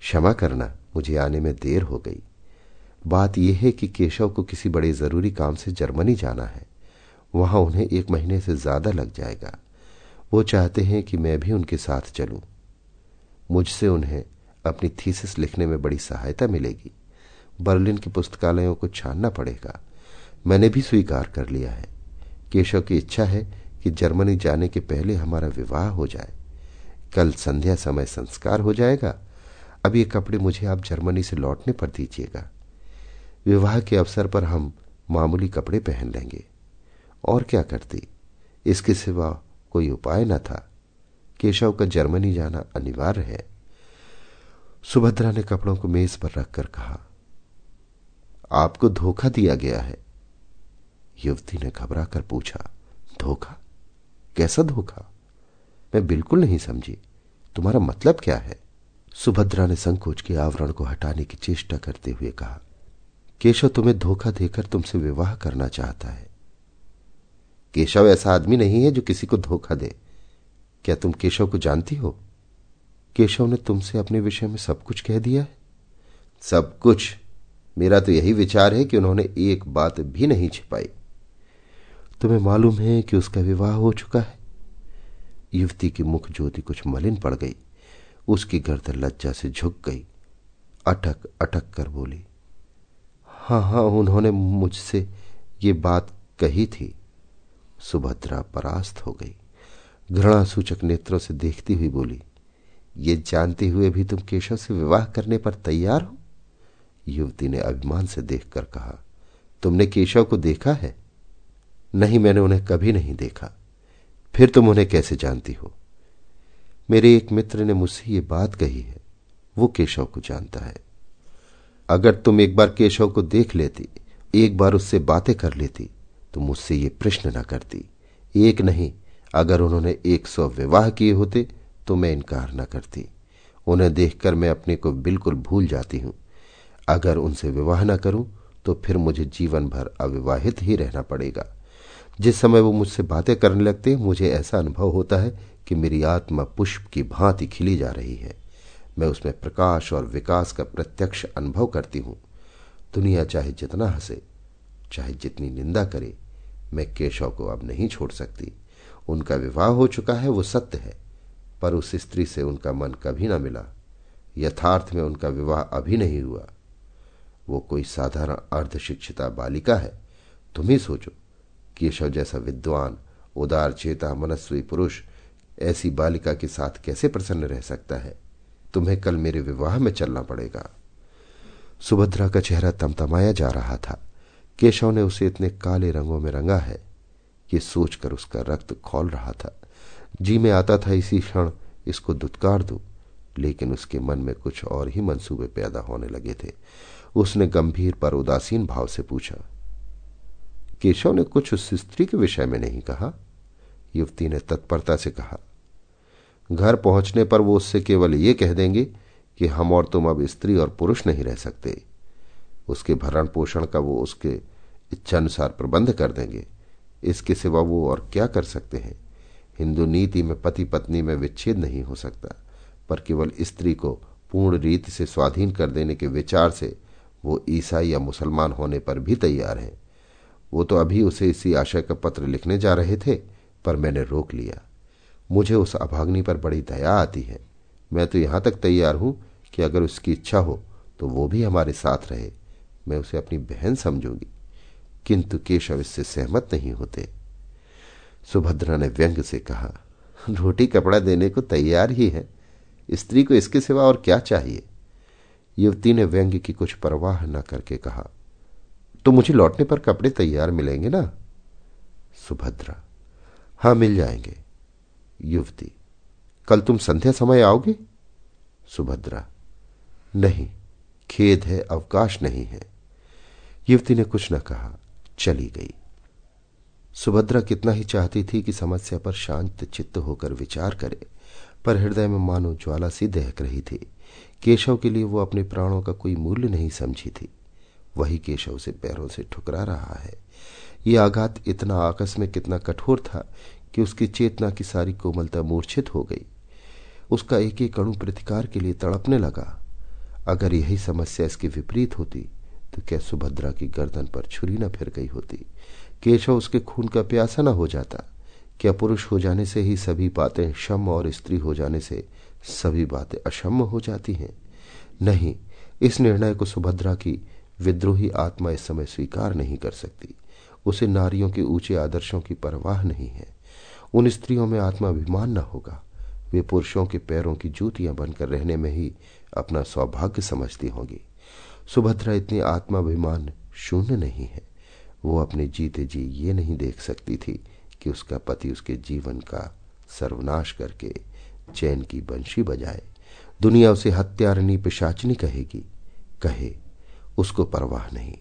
क्षमा करना, मुझे आने में देर हो गई। बात यह है कि केशव को किसी बड़े ज़रूरी काम से जर्मनी जाना है। वहाँ उन्हें एक महीने से ज़्यादा लग जाएगा। वो चाहते हैं कि मैं भी उनके साथ चलूँ। मुझसे उन्हें अपनी थीसिस लिखने में बड़ी सहायता मिलेगी। बर्लिन की पुस्तकालयों को छानना पड़ेगा। मैंने भी स्वीकार कर लिया है। केशव की इच्छा है कि जर्मनी जाने के पहले हमारा विवाह हो जाए। कल संध्या समय संस्कार हो जाएगा। अब ये कपड़े मुझे आप जर्मनी से लौटने पर दीजिएगा। विवाह के अवसर पर हम मामूली कपड़े पहन लेंगे। और क्या करती? इसके सिवा कोई उपाय न था। केशव का जर्मनी जाना अनिवार्य है। सुभद्रा ने कपड़ों को मेज पर रखकर कहा, आपको धोखा दिया गया है। युवती ने घबरा कर पूछा, धोखा? कैसा धोखा? मैं बिल्कुल नहीं समझी। तुम्हारा मतलब क्या है? सुभद्रा ने संकोच के आवरण को हटाने की चेष्टा करते हुए कहा, केशव तुम्हें धोखा देकर तुमसे विवाह करना चाहता है। केशव ऐसा आदमी नहीं है जो किसी को धोखा दे। क्या तुम केशव को जानती हो? केशव ने तुमसे अपने विषय में सब कुछ कह दिया है। सब कुछ। मेरा तो यही विचार है कि उन्होंने एक बात भी नहीं छिपाई। तुम्हें मालूम है कि उसका विवाह हो चुका है। युवती की मुख ज्योति कुछ मलिन पड़ गई। उसकी गर्दन लज्जा से झुक गई। अटक अटक कर बोली हाँ हाँ उन्होंने मुझसे ये बात कही थी। सुभद्रा परास्त हो गई। घृणा सूचक नेत्रों से देखती हुई बोली, ये जानते हुए भी तुम केशव से विवाह करने पर तैयार हो? युवती ने अभिमान से देखकर कहा, तुमने केशव को देखा है? नहीं मैंने उन्हें कभी नहीं देखा। फिर तुम उन्हें कैसे जानती हो? मेरे एक मित्र ने मुझसे ये बात कही है। वो केशव को जानता है। अगर तुम एक बार केशव को देख लेती, एक बार उससे बातें कर लेती तो मुझसे ये प्रश्न न करती। एक नहीं, अगर उन्होंने एक सौ विवाह किए होते तो मैं इनकार न करती। उन्हें देखकर मैं अपने को बिल्कुल भूल जाती हूँ। अगर उनसे विवाह न करूँ तो फिर मुझे जीवन भर अविवाहित ही रहना पड़ेगा। जिस समय वो मुझसे बातें करने लगते हैं मुझे ऐसा अनुभव होता है कि मेरी आत्मा पुष्प की भांति खिली जा रही है। मैं उसमें प्रकाश और विकास का प्रत्यक्ष अनुभव करती हूँ। दुनिया चाहे जितना हंसे, चाहे जितनी निंदा करे, मैं केशव को अब नहीं छोड़ सकती। उनका विवाह हो चुका है, वो सत्य है, पर उस स्त्री से उनका मन कभी ना मिला। यथार्थ में उनका विवाह अभी नहीं हुआ। वो कोई साधारण अर्धशिक्षिता बालिका है, तुम ही सोचो। केशव जैसा विद्वान, उदार चेता, मनस्वी पुरुष, ऐसी बालिका के साथ कैसे प्रसन्न रह सकता है? तुम्हें कल मेरे विवाह में चलना पड़ेगा। सुभद्रा का चेहरा तमतमाया जा रहा था। केशव ने उसे इतने काले रंगों में रंगा है। ये सोचकर उसका रक्त खोल रहा था। जी में आता था इसी क्षण, इसको दुत्कार दू, लेकिन उसके मन में कुछ और ही मंसूबे पैदा होने लगे थे। उसने गंभीर पर उदासीन भाव से पूछा केशव ने कुछ उस स्त्री के विषय में नहीं कहा। युवती ने तत्परता से कहा, घर पहुँचने पर वो उससे केवल ये कह देंगे कि हम और तुम अब स्त्री और पुरुष नहीं रह सकते। उसके भरण पोषण का वो उसके इच्छानुसार प्रबंध कर देंगे। इसके सिवा वो और क्या कर सकते हैं? हिंदू नीति में पति पत्नी में विच्छेद नहीं हो सकता, पर केवल स्त्री को पूर्ण रीति से स्वाधीन कर देने के विचार से वो ईसाई या मुसलमान होने पर भी तैयार हैं। वो तो अभी उसे इसी आशय का पत्र लिखने जा रहे थे, पर मैंने रोक लिया। मुझे उस अभाग्नि पर बड़ी दया आती है। मैं तो यहाँ तक तैयार हूँ कि अगर उसकी इच्छा हो तो वो भी हमारे साथ रहे। मैं उसे अपनी बहन समझूँगी। किंतु केशव इससे सहमत नहीं होते। सुभद्रा ने व्यंग से कहा, रोटी कपड़ा देने को तैयार ही है। स्त्री को इसके सिवा और क्या चाहिए? युवती ने व्यंग की कुछ परवाह न करके कहा तो मुझे लौटने पर कपड़े तैयार मिलेंगे ना? सुभद्रा। हाँ, मिल जाएँगे। युवती। कल तुम संध्या समय आओगे? सुभद्रा। नहीं, खेद है, अवकाश नहीं है। युवती ने कुछ न कहा, चली गई। सुभद्रा कितना ही चाहती थी कि समस्या पर शांत चित्त होकर विचार करे, पर हृदय में मानो ज्वाला सी दहक रही थी। केशव के लिए वो अपने प्राणों का कोई मूल्य नहीं समझी थी। वही केशव से पैरों से ठुकरा रहा है। ये आघात इतना आकस्मिक कितना कठोर था कि उसकी चेतना की सारी कोमलता मूर्छित हो गई। उसका एक एक अणु प्रतिकार के लिए तड़पने लगा। अगर यही समस्या इसकी विपरीत होती तो क्या सुभद्रा की गर्दन पर छुरी न फिर गई होती? केशव उसके खून का प्यासा न हो जाता। क्या पुरुष हो जाने से ही सभी बातें शम और स्त्री हो जाने से सभी बातें अशम हो जाती हैं? नहीं, इस निर्णय को सुभद्रा की विद्रोही आत्मा इस समय स्वीकार नहीं कर सकती। उसे नारियों के ऊँचे आदर्शों की परवाह नहीं है। उन स्त्रियों में आत्माभिमान न होगा। वे पुरुषों के पैरों की जूतियाँ बनकर रहने में ही अपना सौभाग्य समझती होंगी। सुभद्रा इतनी आत्माभिमान शून्य नहीं है। वो अपने जीते जी ये नहीं देख सकती थी कि उसका पति उसके जीवन का सर्वनाश करके चैन की बंशी बजाए। दुनिया उसे हत्यारणी पिशाचनी कहेगी। कहे उसको परवाह नहीं।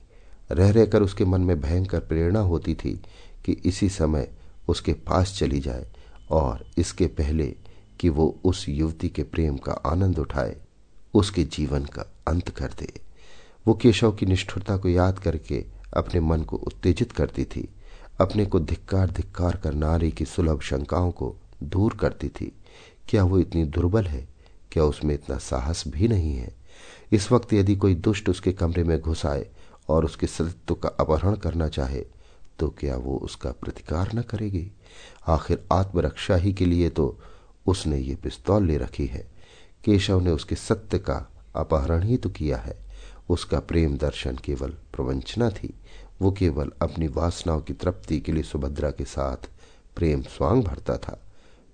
रह रहकर उसके मन में भयंकर प्रेरणा होती थी कि इसी समय उसके पास चली जाए और इसके पहले कि वो उस युवती के प्रेम का आनंद उठाए, उसके जीवन का अंत कर दे। वो केशव की निष्ठुरता को याद करके अपने मन को उत्तेजित करती थी, अपने को धिक्कार धिक्कार कर नारी की सुलभ शंकाओं को दूर करती थी। क्या वो इतनी दुर्बल है? क्या उसमें इतना साहस भी नहीं है? इस वक्त यदि कोई दुष्ट उसके कमरे में घुस आए और उसके सतित्व का अपहरण करना चाहे तो क्या वो उसका प्रतिकार न करेगी? आखिर आत्मरक्षा ही के लिए तो उसने ये पिस्तौल ले रखी है। केशव ने उसके सत्य का अपहरण ही तो किया है। उसका प्रेम दर्शन केवल प्रवंचना थी। वो केवल अपनी वासनाओं की तृप्ति के लिए सुभद्रा के साथ प्रेम स्वांग भरता था।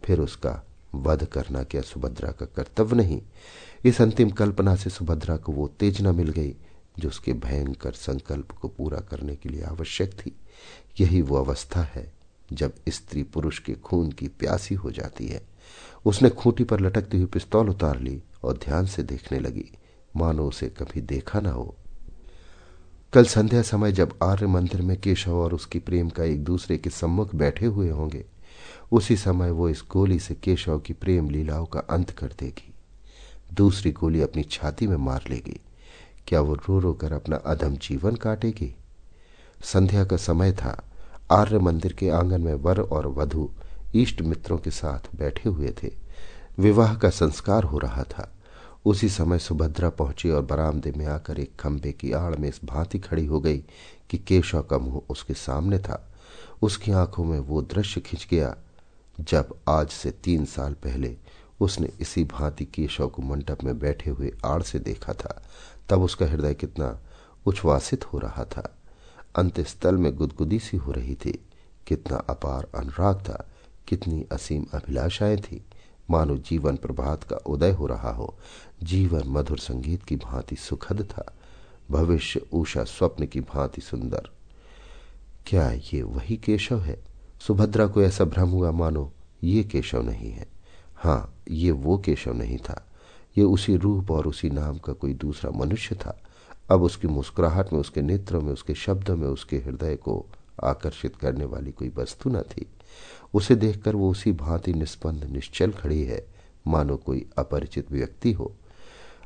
फिर उसका वध करना क्या सुभद्रा का कर्तव्य नहीं? इस अंतिम कल्पना से सुभद्रा को वो उत्तेजना मिल गई, जो उसके भयंकर संकल्प को पूरा करने के लिए आवश्यक थी। यही वो अवस्था है, जब स्त्री पुरुष के खून की प्यासी हो जाती है। उसने खूंटी पर लटकती हुई पिस्तौल उतार ली और ध्यान से देखने लगी, मानो उसे कभी देखा ना हो। कल संध्या समय जब आर्य मंदिर में केशव और उसकी प्रेम का एक दूसरे के सम्मुख बैठे हुए होंगे, उसी समय वो इस गोली से केशव की प्रेम लीलाओं का अंत कर देगी। दूसरी गोली अपनी छाती में मार लेगी। क्या वो रो रो कर अपना अधम जीवन काटेगी? संध्या का समय था। आर्य मंदिर के आँगन में वर और वधु इष्ट मित्रों के साथ बैठे हुए थे। विवाह का संस्कार हो रहा था। उसी समय सुभद्रा पहुँची और बरामदे में आकर एक खंबे की आड़ में इस भांति खड़ी हो गई कि केशव का मुँह उसके सामने था। उसकी आँखों में वो दृश्य खिंच गया जब आज से तीन साल पहले उसने इसी भांति केशव को मंडप में बैठे हुए आड़ से देखा था। तब उसका हृदय कितना उच्छ्वासित हो रहा था। अंत स्थल में गुदगुदी सी हो रही थी। कितना अपार अनुराग था। कितनी असीम अभिलाषाएँ थी। मानो जीवन प्रभात का उदय हो रहा हो। जीवन मधुर संगीत की भांति सुखद था। भविष्य ऊषा स्वप्न की भांति सुंदर। क्या ये वही केशव है? सुभद्रा को ऐसा भ्रम हुआ मानो ये केशव नहीं है। हाँ ये वो केशव नहीं था। ये उसी रूप और उसी नाम का कोई दूसरा मनुष्य था। अब उसकी मुस्कुराहट में, उसके नेत्रों में, उसके शब्दों में, उसके हृदय को आकर्षित करने वाली कोई वस्तु न थी। उसे देखकर वो उसी भांति निष्पन्द, निश्चल खड़ी है। मानो कोई अपरिचित व्यक्ति हो।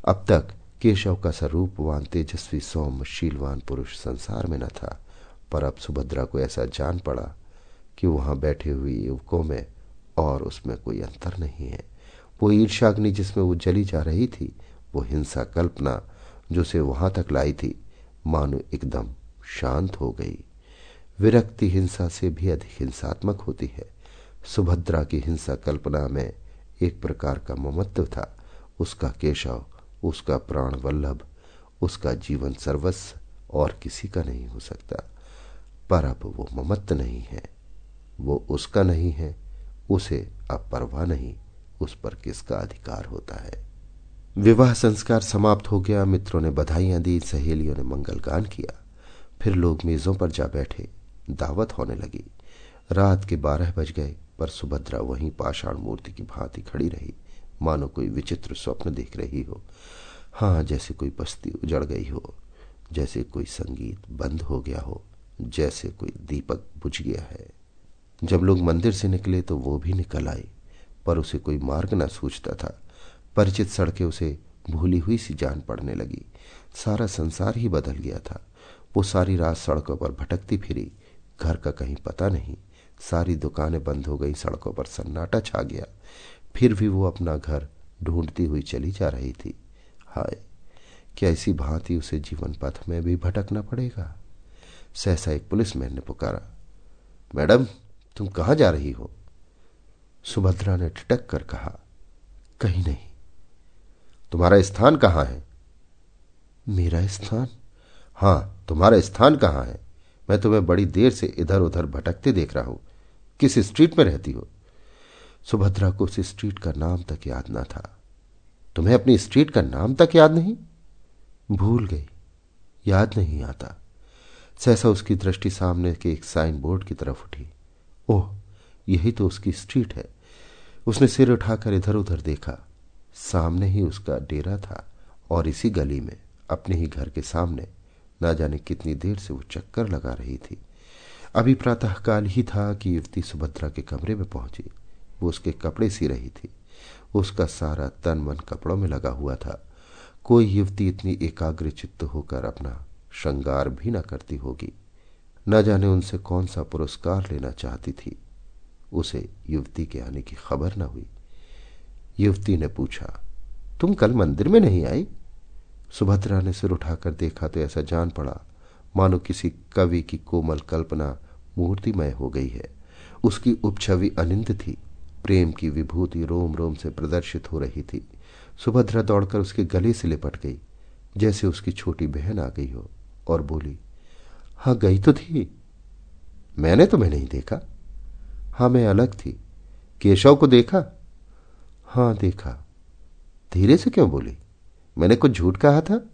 अब तक केशव का स्वरूप स्वरूपवान, तेजस्वी, सौम्य, शीलवान पुरुष संसार में न था। पर अब सुभद्रा को ऐसा जान पड़ा कि वहाँ बैठे हुए युवकों में और उसमें कोई अंतर नहीं है। वो ईर्षाग्नि जिसमें वो जली जा रही थी, वो हिंसा कल्पना जो उसे वहाँ तक लाई थी, मानो एकदम शांत हो गई। विरक्ति हिंसा से भी अधिक हिंसात्मक होती है। सुभद्रा की हिंसा कल्पना में एक प्रकार का ममत्व था। उसका केशव, उसका प्राण वल्लभ, उसका जीवन सर्वस्व और किसी का नहीं हो सकता। पर अब वो ममत्व नहीं है। वो उसका नहीं है उसे अब परवाह नहीं, उस पर किसका अधिकार होता है? विवाह संस्कार समाप्त हो गया, मित्रों ने बधाइयाँ दी, सहेलियों ने मंगल गान किया। फिर लोग मेजों पर जा बैठे, दावत होने लगी। रात के बारह बज गए, पर सुभद्रा वहीं पाषाण मूर्ति की भांति खड़ी रही। मानो कोई विचित्र स्वप्न देख रही हो। हाँ जैसे कोई बस्ती उजड़ गई हो, जैसे कोई संगीत बंद हो गया हो, जैसे कोई दीपक बुझ गया है। जब लोग मंदिर से निकले तो वो भी निकल आई पर उसे कोई मार्ग न सूझता था। परिचित सड़कें उसे भूली हुई सी जान पड़ने लगी। सारा संसार ही बदल गया था। वो सारी रात सड़कों पर भटकती फिरी। घर का कहीं पता नहीं, सारी दुकानें बंद हो गई, सड़कों पर सन्नाटा छा गया। फिर भी वो अपना घर ढूंढती हुई चली जा रही थी। हाय, क्या इसी भांति उसे जीवन पथ में भी भटकना पड़ेगा? सहसा एक पुलिसमैन ने पुकारा, मैडम तुम कहाँ जा रही हो? सुभद्रा ने ठिटक कर कहा, कहीं नहीं। तुम्हारा स्थान कहाँ है? मेरा स्थान? हाँ, तुम्हारा स्थान कहाँ है? मैं तुम्हें बड़ी देर से इधर उधर भटकते देख रहा हूँ। किस स्ट्रीट में रहती हो? सुभद्रा को उस स्ट्रीट का नाम तक याद ना था। तुम्हें अपनी स्ट्रीट का नाम तक याद नहीं? भूल गई। याद नहीं आता। सहसा उसकी दृष्टि सामने के एक साइन बोर्ड की तरफ़ उठी। ओह, यही तो उसकी स्ट्रीट है। उसने सिर उठाकर इधर उधर देखा। सामने ही उसका डेरा था और इसी गली में, अपने ही घर के सामने, ना जाने कितनी देर से वो चक्कर लगा रही थी। अभी प्रातःकाल ही था कि युवती सुभद्रा के कमरे में पहुँची। वो उसके कपड़े सी रही थी। उसका सारा तन मन कपड़ों में लगा हुआ था। कोई युवती इतनी एकाग्र चित्त होकर अपना श्रृंगार भी न करती होगी। न जाने उनसे कौन सा पुरस्कार लेना चाहती थी। उसे युवती के आने की खबर न हुई। युवती ने पूछा, तुम कल मंदिर में नहीं आई? सुभद्रा ने सिर उठाकर देखा तो ऐसा जान पड़ा, मानो किसी कवि की कोमल कल्पना मूर्तिमय हो गई है। उसकी उपछवि अनिंद थी, प्रेम की विभूति रोम रोम से प्रदर्शित हो रही थी। सुभद्रा दौड़कर उसके गले से लिपट गई, जैसे उसकी छोटी बहन आ गई हो, और बोली हाँ, गई तो थी। मैंने तुम्हें नहीं देखा। हाँ, मैं अलग थी। केशव को देखा? हाँ, देखा। धीरे से क्यों बोली? मैंने कुछ झूठ कहा था?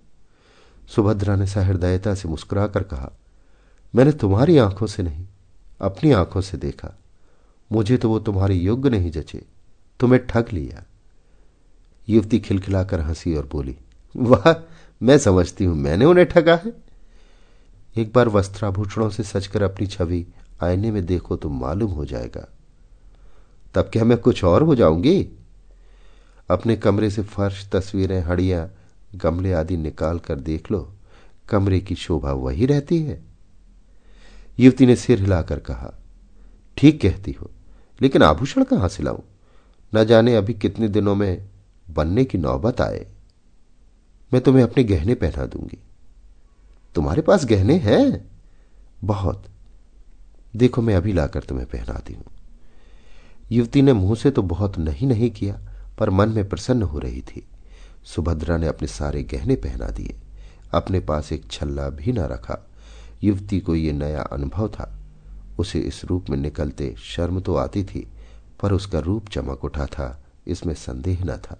सुभद्रा ने सहृदयता से मुस्कुराकर कहा, मैंने तुम्हारी आँखों से नहीं, अपनी आँखों से देखा। मुझे तो वो तुम्हारे योग्य नहीं जचे। तुम्हें ठग लिया। युवती खिलखिलाकर हँसी और बोली, वाह, मैं समझती हूँ मैंने उन्हें ठगा है। एक बार वस्त्राभूषणों से सचकर अपनी छवि आईने में देखो तो मालूम हो जाएगा। तब क्या मैं कुछ और हो जाऊँगी? अपने कमरे से फर्श, तस्वीरें, हड़ियाँ, गमले आदि निकाल कर देख लो। कमरे की शोभा वही रहती है। युवती ने सिर हिलाकर कहा, ठीक कहती हो, लेकिन आभूषण कहाँ से लाऊं? न जाने अभी कितने दिनों में बनने की नौबत आए। मैं तुम्हें अपने गहने पहना दूँगी। तुम्हारे पास गहने हैं? बहुत। देखो, मैं अभी लाकर तुम्हें पहनाती हूँ। युवती ने मुँह से तो बहुत नहीं नहीं किया, पर मन में प्रसन्न हो रही थी। सुभद्रा ने अपने सारे गहने पहना दिए। अपने पास एक छल्ला भी न रखा। युवती को यह नया अनुभव था। उसे इस रूप में निकलते शर्म तो आती थी, पर उसका रूप चमक उठा था, इसमें संदेह न था।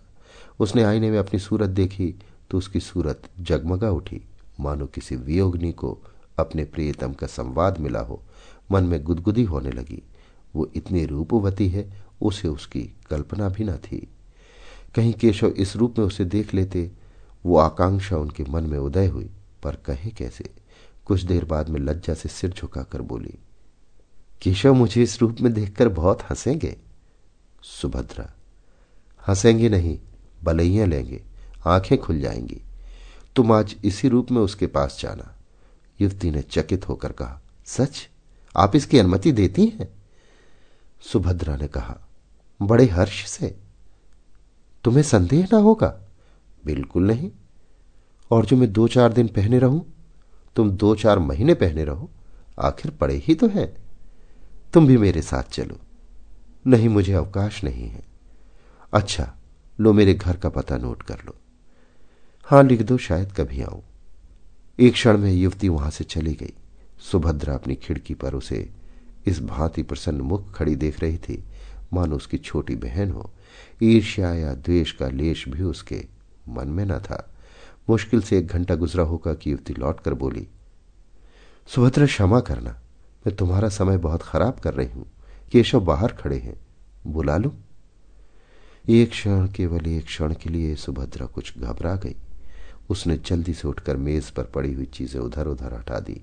उसने आईने में अपनी सूरत देखी तो उसकी सूरत जगमगा उठी। मानो किसी वियोगनी को अपने प्रियतम का संवाद मिला हो, मन में गुदगुदी होने लगी। वो इतनी रूपवती है, उसे उसकी कल्पना भी न थी। कहीं केशव इस रूप में उसे देख लेते, वो आकांक्षा उनके मन में उदय हुई, पर कहे कैसे? कुछ देर बाद में लज्जा से सिर झुकाकर बोली, केशव मुझे इस रूप में देखकर बहुत हंसेंगे? सुभद्रा, हंसेंगे नहीं, बलैया लेंगे, आँखें खुल जाएँगी। तुम आज इसी रूप में उसके पास जाना। युवती ने चकित होकर कहा, सच? आप इसकी अनुमति देती हैं? सुभद्रा ने कहा, बड़े हर्ष से। तुम्हें संदेह ना होगा? बिल्कुल नहीं। और जो मैं दो चार दिन पहने रहूँ, तुम दो चार महीने पहने रहो, आखिर पड़े ही तो है। तुम भी मेरे साथ चलो। नहीं, मुझे अवकाश नहीं है। अच्छा लो मेरे घर का पता नोट कर लो। हाँ लिख दो, शायद कभी आऊँ। एक क्षण में युवती वहाँ से चली गई। सुभद्रा अपनी खिड़की पर उसे इस भांति प्रसन्न मुख खड़ी देख रही थी। मानो उसकी छोटी बहन हो। ईर्ष्या या द्वेष का लेश भी उसके मन में न था। मुश्किल से एक घंटा गुजरा होगा कि युवती लौट कर बोली, सुभद्रा, क्षमा करना। मैं तुम्हारा समय बहुत खराब कर रही हूँ। केशव बाहर खड़े हैं। बुला लू? एक क्षण, केवल एक क्षण के लिए सुभद्रा कुछ घबरा गई। उसने जल्दी से उठकर मेज पर पड़ी हुई चीज़ें उधर उधर हटा दी,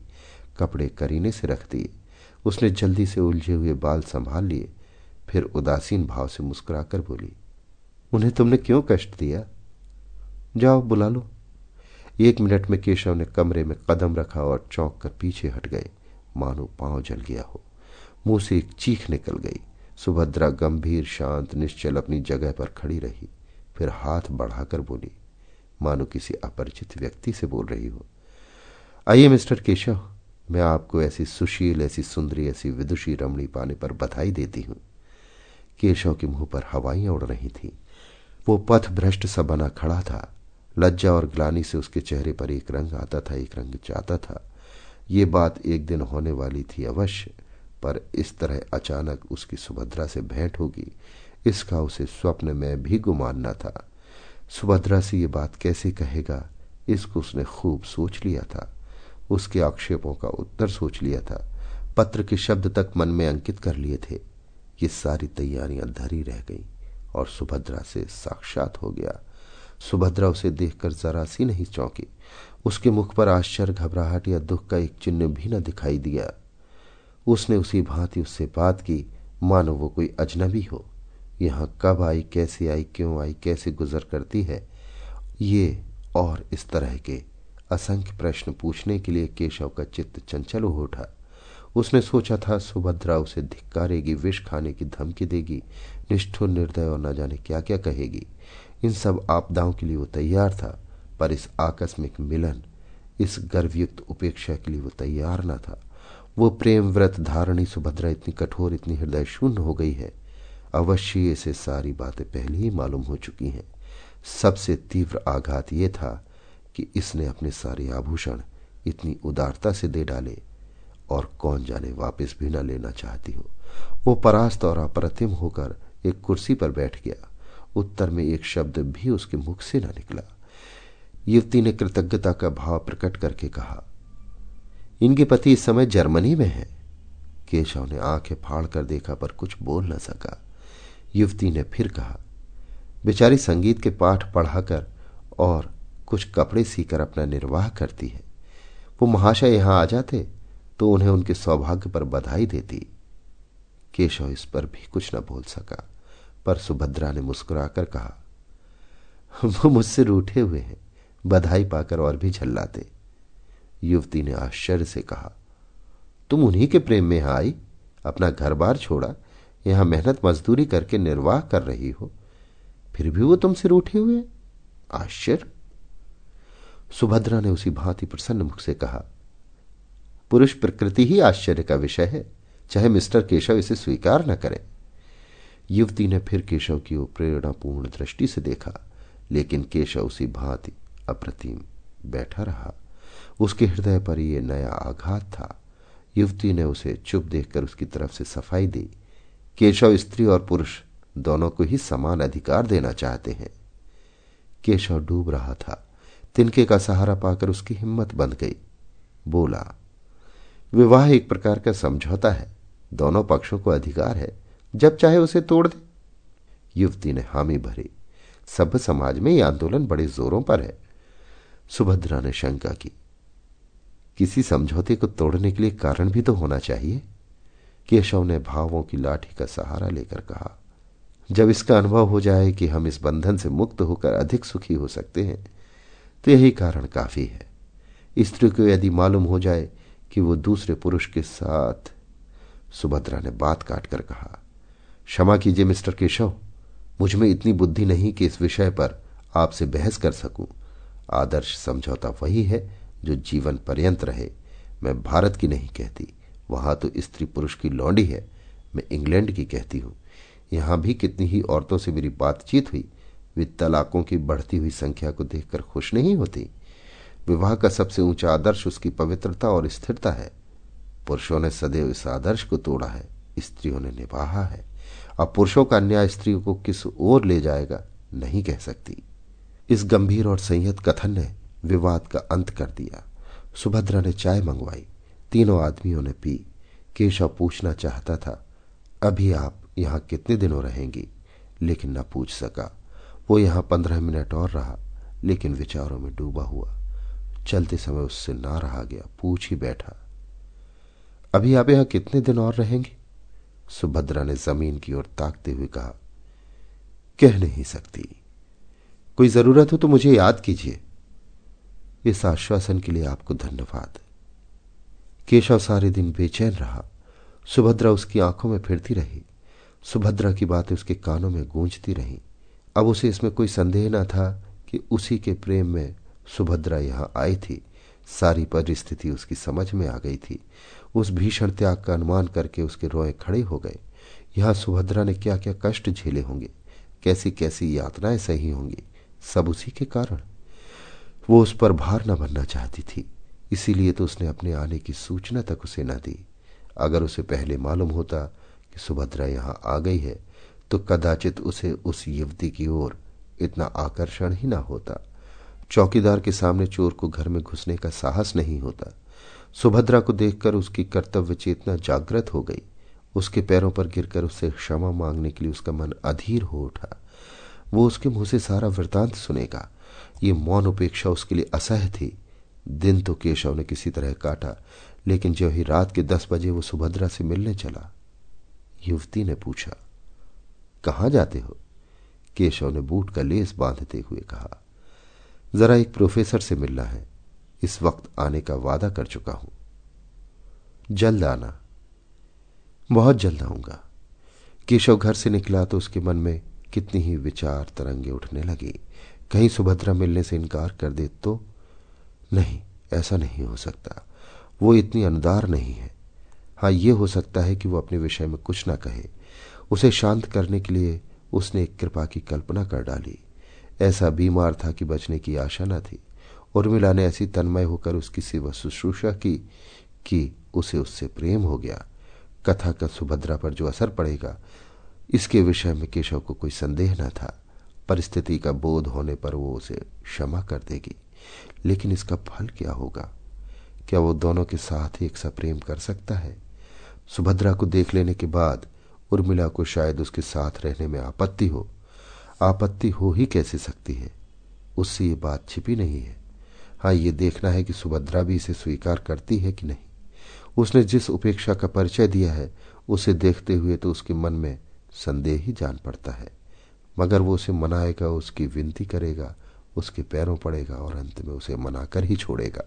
कपड़े करीने से रख दिए। उसने जल्दी से उलझे हुए बाल संभाल लिए, फिर उदासीन भाव से मुस्कुराकर बोली, उन्हें तुमने क्यों कष्ट दिया? जाओ, बुला लो। एक मिनट में केशव ने कमरे में कदम रखा और चौंक कर पीछे हट गए। मानो पाँव जल गया हो। मुँह से एक चीख निकल गई। सुभद्रा गंभीर, शांत, निश्चल अपनी जगह पर खड़ी रही, फिर हाथ बढ़ाकर बोली मानो किसी अपरिचित व्यक्ति से बोल रही हो। आइए मिस्टर केशव, मैं आपको ऐसी सुशील, ऐसी सुंदरी, ऐसी विदुषी रमणी पाने पर बधाई देती हूँ। केशव के मुँह पर हवाइयाँ उड़ रही थी। वो पथ भ्रष्ट सा बना खड़ा था। लज्जा और ग्लानी से उसके चेहरे पर एक रंग आता था, एक रंग जाता था। ये बात एक दिन होने वाली थी अवश्य, पर इस तरह अचानक उसकी सुभद्रा से भेंट होगी। इसका उसे स्वप्न में भी गुमान न था। सुभद्रा से ये बात कैसे कहेगा, इसको उसने खूब सोच लिया था। उसके आक्षेपों का उत्तर सोच लिया था। पत्र के शब्द तक मन में अंकित कर लिए थे। ये सारी तैयारियाँ धरी रह गईं और सुभद्रा से साक्षात हो गया। सुभद्रा उसे देखकर जरा सी नहीं चौंकी। उसके मुख पर आश्चर्य, घबराहट या दुख का एक चिन्ह भी न दिखाई दिया। उसने उसी भांति उससे बात की, मानो वो कोई अजनबी हो। यहाँ कब आई, कैसे आई, क्यों आई, कैसे गुजर करती है? ये और इस तरह के असंख्य प्रश्न पूछने के लिए केशव का चित्त चंचल हो उठा। उसने सोचा था, सुभद्रा उसे धिक्कारेगी, विष खाने की धमकी देगी, निष्ठुर निर्दय और न जाने क्या क्या कहेगी। इन सब आपदाओं के लिए वो तैयार था, पर इस आकस्मिक मिलन, इस गर्वयुक्त उपेक्षा के लिए वो तैयार न था। वो प्रेम व्रत धारणी सुभद्रा इतनी कठोर, इतनी हृदय शून्य हो गई है। अवश्य इसे सारी बातें पहले ही मालूम हो चुकी हैं। सबसे तीव्र आघात ये था कि इसने अपने सारे आभूषण इतनी उदारता से दे डाले और कौन जाने वापस भी न लेना चाहती हो। वो परास्त और अप्रतिम होकर एक कुर्सी पर बैठ गया। उत्तर में एक शब्द भी उसके मुख से न निकला। युवती ने कृतज्ञता का भाव प्रकट करके कहा, इनके पति इस समय जर्मनी में है। केशव ने आँखें फाड़ कर देखा पर कुछ बोल न सका। युवती ने फिर कहा, बेचारी संगीत के पाठ पढ़ाकर और कुछ कपड़े सीकर अपना निर्वाह करती है। वो महाशय यहाँ आ जाते तो उन्हें उनके सौभाग्य पर बधाई देती। केशव इस पर भी कुछ न बोल सका, पर सुभद्रा ने मुस्कुराकर कहा, वो मुझसे रूठे हुए हैं, बधाई पाकर और भी झल्लाते। युवती ने आश्चर्य से कहा, तुम उन्हीं के प्रेम में आई, अपना घर बार छोड़ा यहाँ मेहनत मजदूरी करके निर्वाह कर रही हो। फिर भी वो तुमसे रूठे हुए आश्चर्य। सुभद्रा ने उसी भांति प्रसन्न मुख से कहा, पुरुष प्रकृति ही आश्चर्य का विषय है। चाहे मिस्टर केशव इसे स्वीकार न करें। युवती ने फिर केशव की प्रेरणापूर्ण दृष्टि से देखा, लेकिन केशव उसी भांति अप्रतिम बैठा रहा। उसके हृदय पर यह नया आघात था। युवती ने उसे चुप देखकर उसकी तरफ़ से सफ़ाई दी। केशव स्त्री और पुरुष दोनों को ही समान अधिकार देना चाहते हैं। केशव डूब रहा था। तिनके का सहारा पाकर उसकी हिम्मत बंध गई। बोला, विवाह एक प्रकार का समझौता है। दोनों पक्षों को अधिकार है। जब चाहे उसे तोड़ दे। युवती ने हामी भरी। सभ्य समाज में यह आंदोलन बड़े जोरों पर है। सुभद्रा ने शंका की, किसी समझौते को तोड़ने के लिए कारण भी तो होना चाहिए? केशव ने भावों की लाठी का सहारा लेकर कहा, जब इसका अनुभव हो जाए कि हम इस बंधन से मुक्त होकर अधिक सुखी हो सकते हैं तो यही कारण काफ़ी है। स्त्री को यदि मालूम हो जाए कि वो दूसरे पुरुष के साथ, सुभद्रा ने बात काटकर कहा, क्षमा कीजिए मिस्टर केशव, मुझमें इतनी बुद्धि नहीं कि इस विषय पर आपसे बहस कर सकूँ। आदर्श समझौता वही है जो जीवन पर्यंत रहे, मैं भारत की नहीं कहती। वहाँ तो स्त्री पुरुष की लौंडी है। मैं इंग्लैंड की कहती हूँ। यहाँ भी कितनी ही औरतों से मेरी बातचीत हुई, वे तलाकों की बढ़ती हुई संख्या को देखकर खुश नहीं होती। विवाह का सबसे ऊँचा आदर्श उसकी पवित्रता और स्थिरता है। पुरुषों ने सदैव इस आदर्श को तोड़ा है, स्त्रियों ने निभाहा है। अब पुरुषों का अन्याय स्त्रियों को किस ओर ले जाएगा, नहीं कह सकती। इस गंभीर और संयत कथन ने विवाद का अंत कर दिया। सुभद्रा ने चाय मंगवाई। तीनों आदमियों ने पी। केशव पूछना चाहता था, अभी आप यहाँ कितने दिनों रहेंगी? लेकिन न पूछ सका। वो यहाँ पंद्रह मिनट और रहा, लेकिन विचारों में डूबा हुआ। चलते समय उससे ना रहा गया, पूछ ही बैठा। अभी आप यहाँ कितने दिन और रहेंगे? सुभद्रा ने ज़मीन की ओर ताकते हुए कहा। कह नहीं सकती। कोई ज़रूरत हो तो मुझे याद कीजिए। इस आश्वासन के लिए आपको धन्यवाद। केशव सारे दिन बेचैन रहा। सुभद्रा उसकी आँखों में फिरती रही। सुभद्रा की बातें उसके कानों में गूंजती रहीं। अब उसे इसमें कोई संदेह न था कि उसी के प्रेम में सुभद्रा यहाँ आई थी। सारी परिस्थिति उसकी समझ में आ गई थी। उस भीषण त्याग का अनुमान करके उसके रोए खड़े हो गए। यहाँ सुभद्रा ने क्या क्या कष्ट झेले होंगे? कैसी कैसी यातनाएँ सही होंगी? सब उसी के कारण। वो उस पर भार न बनना चाहती थी। इसीलिए तो उसने अपने आने की सूचना तक उसे न दी। अगर उसे पहले मालूम होता कि सुभद्रा यहाँ आ गई है तो कदाचित उसे उस युवती की ओर इतना आकर्षण ही ना होता। चौकीदार के सामने चोर को घर में घुसने का साहस नहीं होता। सुभद्रा को देखकर उसकी कर्तव्य चेतना जागृत हो गई। उसके पैरों पर गिरकर उससे क्षमा मांगने के लिए उसका मन अधीर हो उठा। वो उसके मुँह से सारा वृतांत सुनेगा। ये मौन उपेक्षा उसके लिए असह्य थी। दिन तो केशव ने किसी तरह काटा, लेकिन जो ही रात के दस बजे वो सुभद्रा से मिलने चला, युवती ने पूछा, कहाँ जाते हो? केशव ने बूट का लेस बांधते हुए कहा, जरा एक प्रोफेसर से मिलना है, इस वक्त आने का वादा कर चुका हूँ। जल्द आना। बहुत जल्द आऊँगा। केशव घर से निकला तो उसके मन में कितनी ही विचार तरंगे उठने लगी। कहीं सुभद्रा मिलने से इनकार कर दे तो नहीं, ऐसा नहीं हो सकता। वो इतनी अनुदार नहीं है। हाँ ये हो सकता है कि वो अपने विषय में कुछ ना कहे। उसे शांत करने के लिए उसने एक कृपा की कल्पना कर डाली। ऐसा बीमार था कि बचने की आशा न थी। उर्मिला ने ऐसी तन्मय होकर उसकी सेवा शुश्रूषा की कि उसे उससे प्रेम हो गया। कथा का सुभद्रा पर जो असर पड़ेगा, इसके विषय में केशव को कोई संदेह न था। परिस्थिति का बोध होने पर वो उसे क्षमा कर देगी। लेकिन इसका फल क्या होगा? क्या वो दोनों के साथ ही एक सा प्रेम कर सकता है? सुभद्रा को देख लेने के बाद उर्मिला को शायद उसके साथ रहने में आपत्ति हो। आपत्ति हो ही कैसे सकती है? उससे ये बात छिपी नहीं है। हाँ ये देखना है कि सुभद्रा भी इसे स्वीकार करती है कि नहीं। उसने जिस उपेक्षा का परिचय दिया है, उसे देखते हुए तो उसके मन में संदेह ही जान पड़ता है। मगर वो उसे मनाएगा, उसकी विनती करेगा उसके पैरों पड़ेगा और अंत में उसे मनाकर ही छोड़ेगा।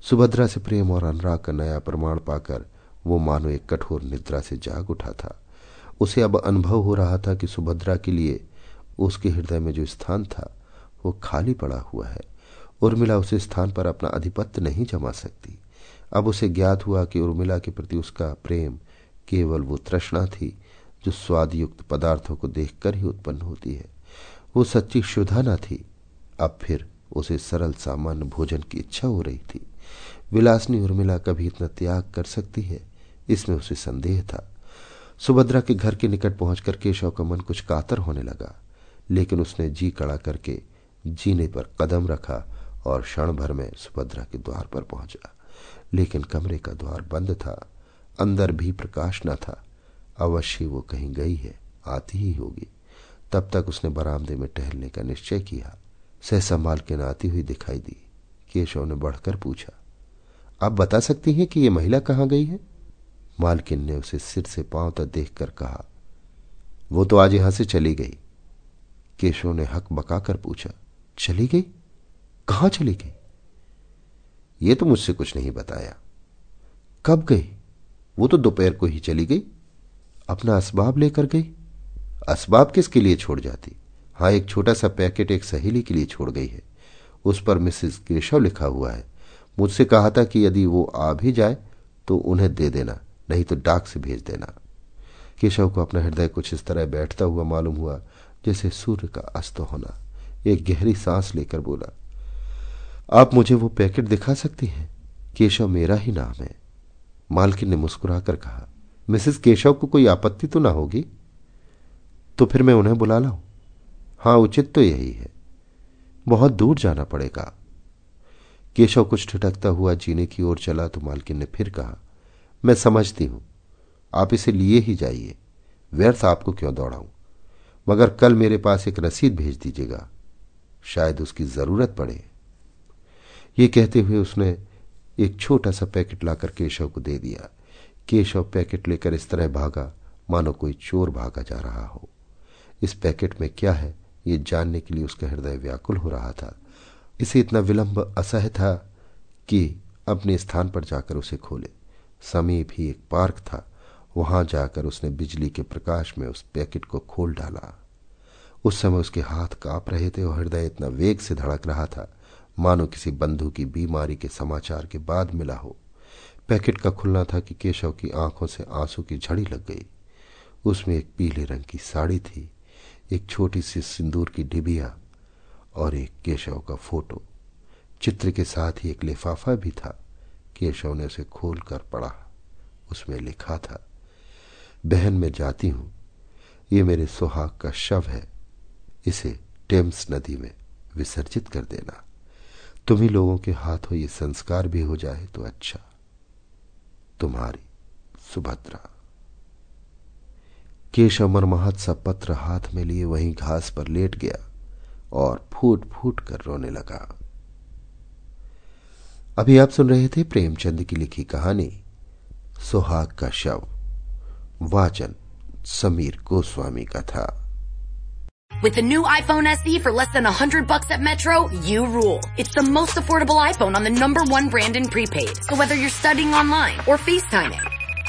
सुभद्रा से प्रेम और अनुराग का नया प्रमाण पाकर वो मानो एक कठोर निद्रा से जाग उठा था। उसे अब अनुभव हो रहा था कि सुभद्रा के लिए उसके हृदय में जो स्थान था, वो खाली पड़ा हुआ है। उर्मिला उस स्थान पर अपना अधिपत्य नहीं जमा सकती। अब उसे ज्ञात हुआ कि उर्मिला के प्रति उसका प्रेम केवल वो तृष्णा थी, जो स्वादयुक्त पदार्थों को देखकर ही उत्पन्न होती है। वो सच्ची क्षुधा न थी अब फिर उसे सरल सामान्य भोजन की इच्छा हो रही थी। विलासनी उर्मिला कभी इतना त्याग कर सकती है? इसमें उसे संदेह था। सुभद्रा के घर के निकट पहुंचकर केशव का मन कुछ कातर होने लगा, लेकिन उसने जी कड़ा करके जीने पर कदम रखा और क्षण भर में सुभद्रा के द्वार पर पहुँचा। लेकिन कमरे का द्वार बंद था, अंदर भी प्रकाश न था। अवश्य वो कहीं गई है, आती ही होगी। तब तक उसने बरामदे में टहलने का निश्चय किया। सहसा मालकिन आती हुई दिखाई दी। केशव ने बढ़कर पूछा, आप बता सकती हैं कि ये महिला कहाँ गई है? मालकिन ने उसे सिर से पाँव तक देखकर कहा, वो तो आज यहाँ से चली गई। केशव ने हक बकाकर पूछा, चली गई? कहाँ चली गई? ये तो मुझसे कुछ नहीं बताया। कब गई? वो तो दोपहर को ही चली गई। अपना असबाब लेकर गई। असबाब किसके लिए छोड़ जाती? हाँ एक छोटा सा पैकेट एक सहेली के लिए छोड़ गई है। उस पर मिसेस केशव लिखा हुआ है। मुझसे कहा था कि यदि वो आ भी जाए तो उन्हें दे देना, नहीं तो डाक से भेज देना। केशव को अपना हृदय कुछ इस तरह बैठता हुआ मालूम हुआ, जैसे सूर्य का अस्त होना। एक गहरी सांस लेकर बोला, आप मुझे वो पैकेट दिखा सकती हैं? केशव मेरा ही नाम है। मालकिन ने मुस्कुराकर कहा, मिसेस केशव को कोई आपत्ति तो ना होगी? तो फिर मैं उन्हें बुला लाऊं? हाँ, उचित तो यही है। बहुत दूर जाना पड़ेगा। केशव कुछ ठिठकता हुआ जीने की ओर चला तो मालकिन ने फिर कहा, मैं समझती हूँ। आप इसे लिए ही जाइए। व्यर्थ आपको क्यों दौड़ाऊं? मगर कल मेरे पास एक रसीद भेज दीजिएगा। शायद उसकी ज़रूरत पड़े। ये कहते हुए उसने एक छोटा सा पैकेट लाकर केशव को दे दिया। केशव पैकेट लेकर इस तरह भागा, मानो कोई चोर भागा जा रहा हो। इस पैकेट में क्या है? ये जानने के लिए उसका हृदय व्याकुल हो रहा था। इसे इतना विलंब असह था कि अपने स्थान पर जाकर उसे खोले। समीप ही एक पार्क था। वहाँ जाकर उसने बिजली के प्रकाश में उस पैकेट को खोल डाला। उस समय उसके हाथ काँप रहे थे और हृदय इतना वेग से धड़क रहा था। मानो किसी बंधु की बीमारी के समाचार के बाद मिला हो। पैकेट का खुलना था कि केशव की आँखों से आँसू की झड़ी लग गई। उसमें एक पीले रंग की साड़ी थी। एक छोटी सी सिंदूर की डिबिया और एक केशव का फ़ोटो। चित्र के साथ ही एक लिफाफा भी था। केशव ने उसे खोल कर पढ़ा। उसमें लिखा था, बहन मैं जाती हूँ। ये मेरे सुहाग का शव है। इसे टेम्स नदी में विसर्जित कर देना। तुम्ही लोगों के हाथों ये संस्कार भी हो जाए तो अच्छा। तुम्हारी सुभद्रा। केशव मरमहत सा पत्र हाथ में लिए वहीं घास पर लेट गया और फूट फूट कर रोने लगा अभी आप सुन रहे थे प्रेमचंद की लिखी कहानी सुहाग का शव वाचन समीर गोस्वामी का था With the new iPhone SE for less than 100 bucks at Metro, you rule. It's the most affordable iPhone on the number one brand in prepaid. So whether you're studying online or FaceTiming.